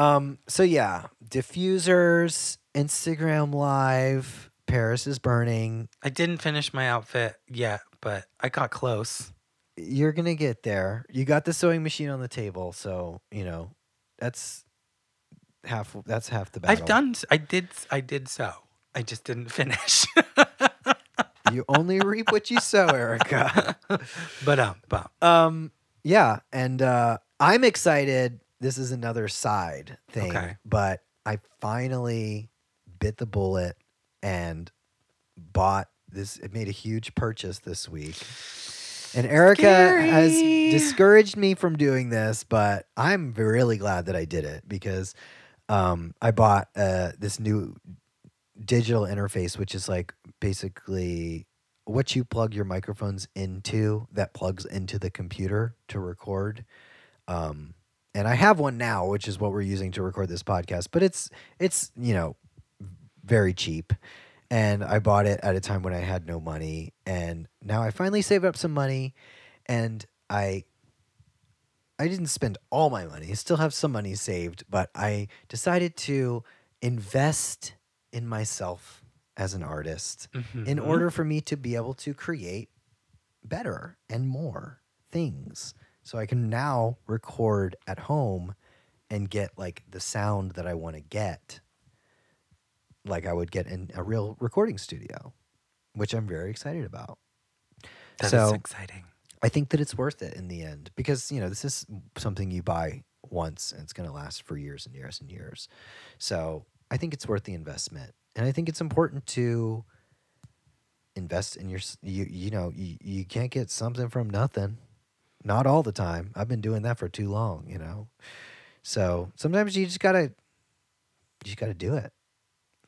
Um. So yeah, diffusers, Instagram Live, Paris is burning. I didn't finish my outfit yet, but I got close. You're gonna get there. You got the sewing machine on the table, so you know that's half. That's half the battle. I've done. I did. I did so. I just didn't finish. You only reap what you sow, Ericka. but um, but um. Yeah, and uh, I'm excited. This is another side thing, Okay. but I finally bit the bullet and bought this. It made a huge purchase this week. And Ericka has discouraged me from doing this, but I'm really glad that I did it because um, I bought uh, this new digital interface, which is like basically what you plug your microphones into that plugs into the computer to record. Um, and I have one now, which is what we're using to record this podcast, but it's it's you know very cheap. And I bought it at a time when I had no money, and now I finally saved up some money, and I I didn't spend all my money. I still have some money saved, but I decided to invest in myself as an artist in Mhm. order for me to be able to create better and more things. So I can now record at home and get like the sound that I want to get, like I would get in a real recording studio, which I'm very excited about. That is so exciting. I think that it's worth it in the end because you know this is something you buy once and it's going to last for years and years and years. So I think it's worth the investment, and I think it's important to invest in your. You you know you, you can't get something from nothing, not all the time. I've been doing that for too long, you know. So sometimes you just gotta, you just gotta do it,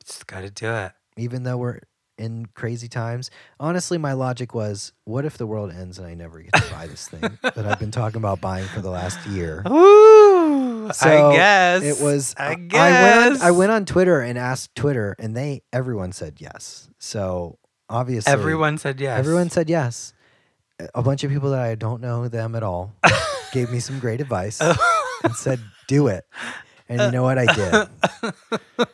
Just got to do it. even though we're in crazy times. Honestly, my logic was, what if the world ends and I never get to buy this thing that I've been talking about buying for the last year? Ooh, So, I guess It was. I I guess went. On, I went on Twitter and asked Twitter, and they everyone said yes. So obviously, Everyone said yes. everyone said yes. A bunch of people that I don't know them at all gave me some great advice Oh. and said, "Do it." And you know what I did?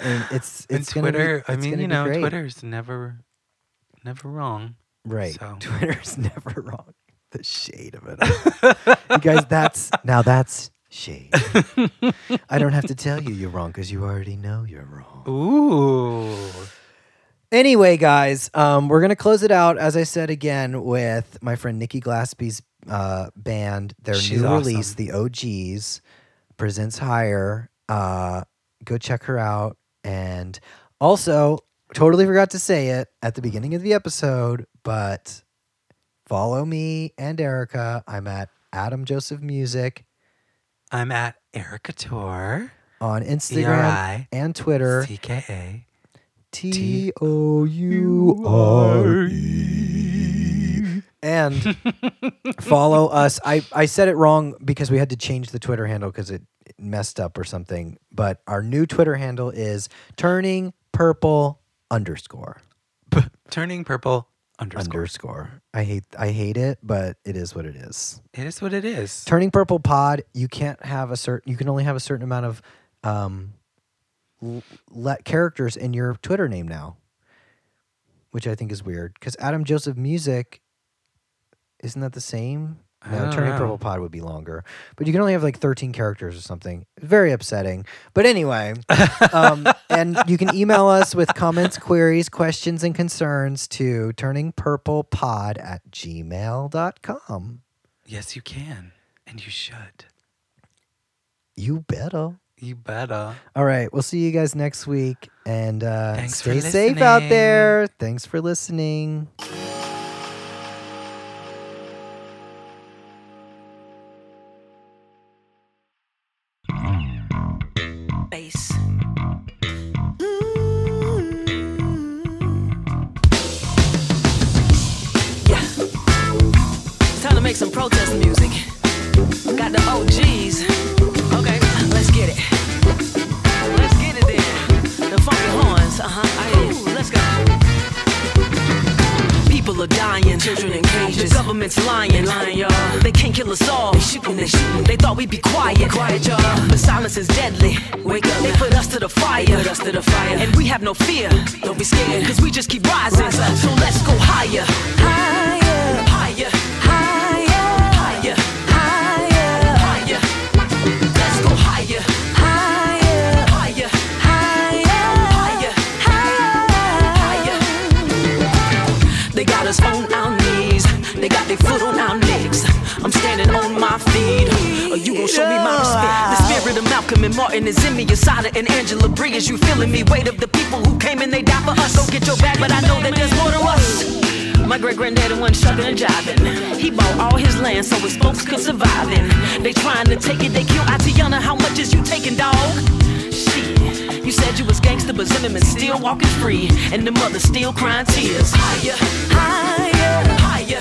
And it's it's gonna be- Twitter, I mean, you know, great. Twitter's never, never wrong. Right. So- Twitter's never wrong. The shade of it. you guys, that's now that's shade. I don't have to tell you you're wrong because you already know you're wrong. Ooh. Anyway, guys, um, we're gonna close it out as I said again with my friend Nikki Glaspie's uh, band. Their She's new awesome. release, the OGs, presents higher. Uh, go check her out. And also, totally forgot to say it at the beginning of the episode, but follow me and Ericka. I'm at Adam Joseph Music I'm at Ericka Toure. on Instagram E-R-I and Twitter. C K A. T O U R E. And follow us. I, I said it wrong because we had to change the Twitter handle because it messed up or something. But our new Twitter handle is turning purple underscore Turning purple underscore. underscore. I hate I hate it, but it is what it is. It is what it is. Turning purple pod. You can't have a certain. You can only have a certain amount of um, l- let characters in your Twitter name now, which I think is weird. Because Adam Joseph Music, isn't that the same? No, Turning know. Purple Pod would be longer, but you can only have like 13 characters or something. Very upsetting. But anyway, um, and you can email us with comments, queries, questions, and concerns to turningpurplepod at gmail.com. Yes, you can. And you should. You better. You better. All right. We'll see you guys next week. And uh, Thanks for stay safe out listening. there. Thanks for listening. Bass. Yeah. It's time to make some protest music. Got the OGs. Dying, children in cages. The government's lying, lying, y'all. They can't kill us all. They shooting, they shooting. They thought we'd be quiet, quiet, y'all. But silence is deadly. Wake up, they put us to the fire, put us to the fire. And we have no fear. Don't be scared, cause we just keep rising. So let's go higher, higher, you gonna show me my respect? The spirit of Malcolm and Martin is in me. Assata and Angela Brie is you feeling me? Weight of the people who came and they died for us. Go get your bag, but I know that there's more to us. My great granddaddy wasn't shucking and jiving. He bought all his land so his folks could survive. And they trying to take it. They kill Atatiana. How much is you taking, dog? Shit. You said you was gangster, but Zimmerman still walking free, and the mother still crying tears. Higher, higher, Higher,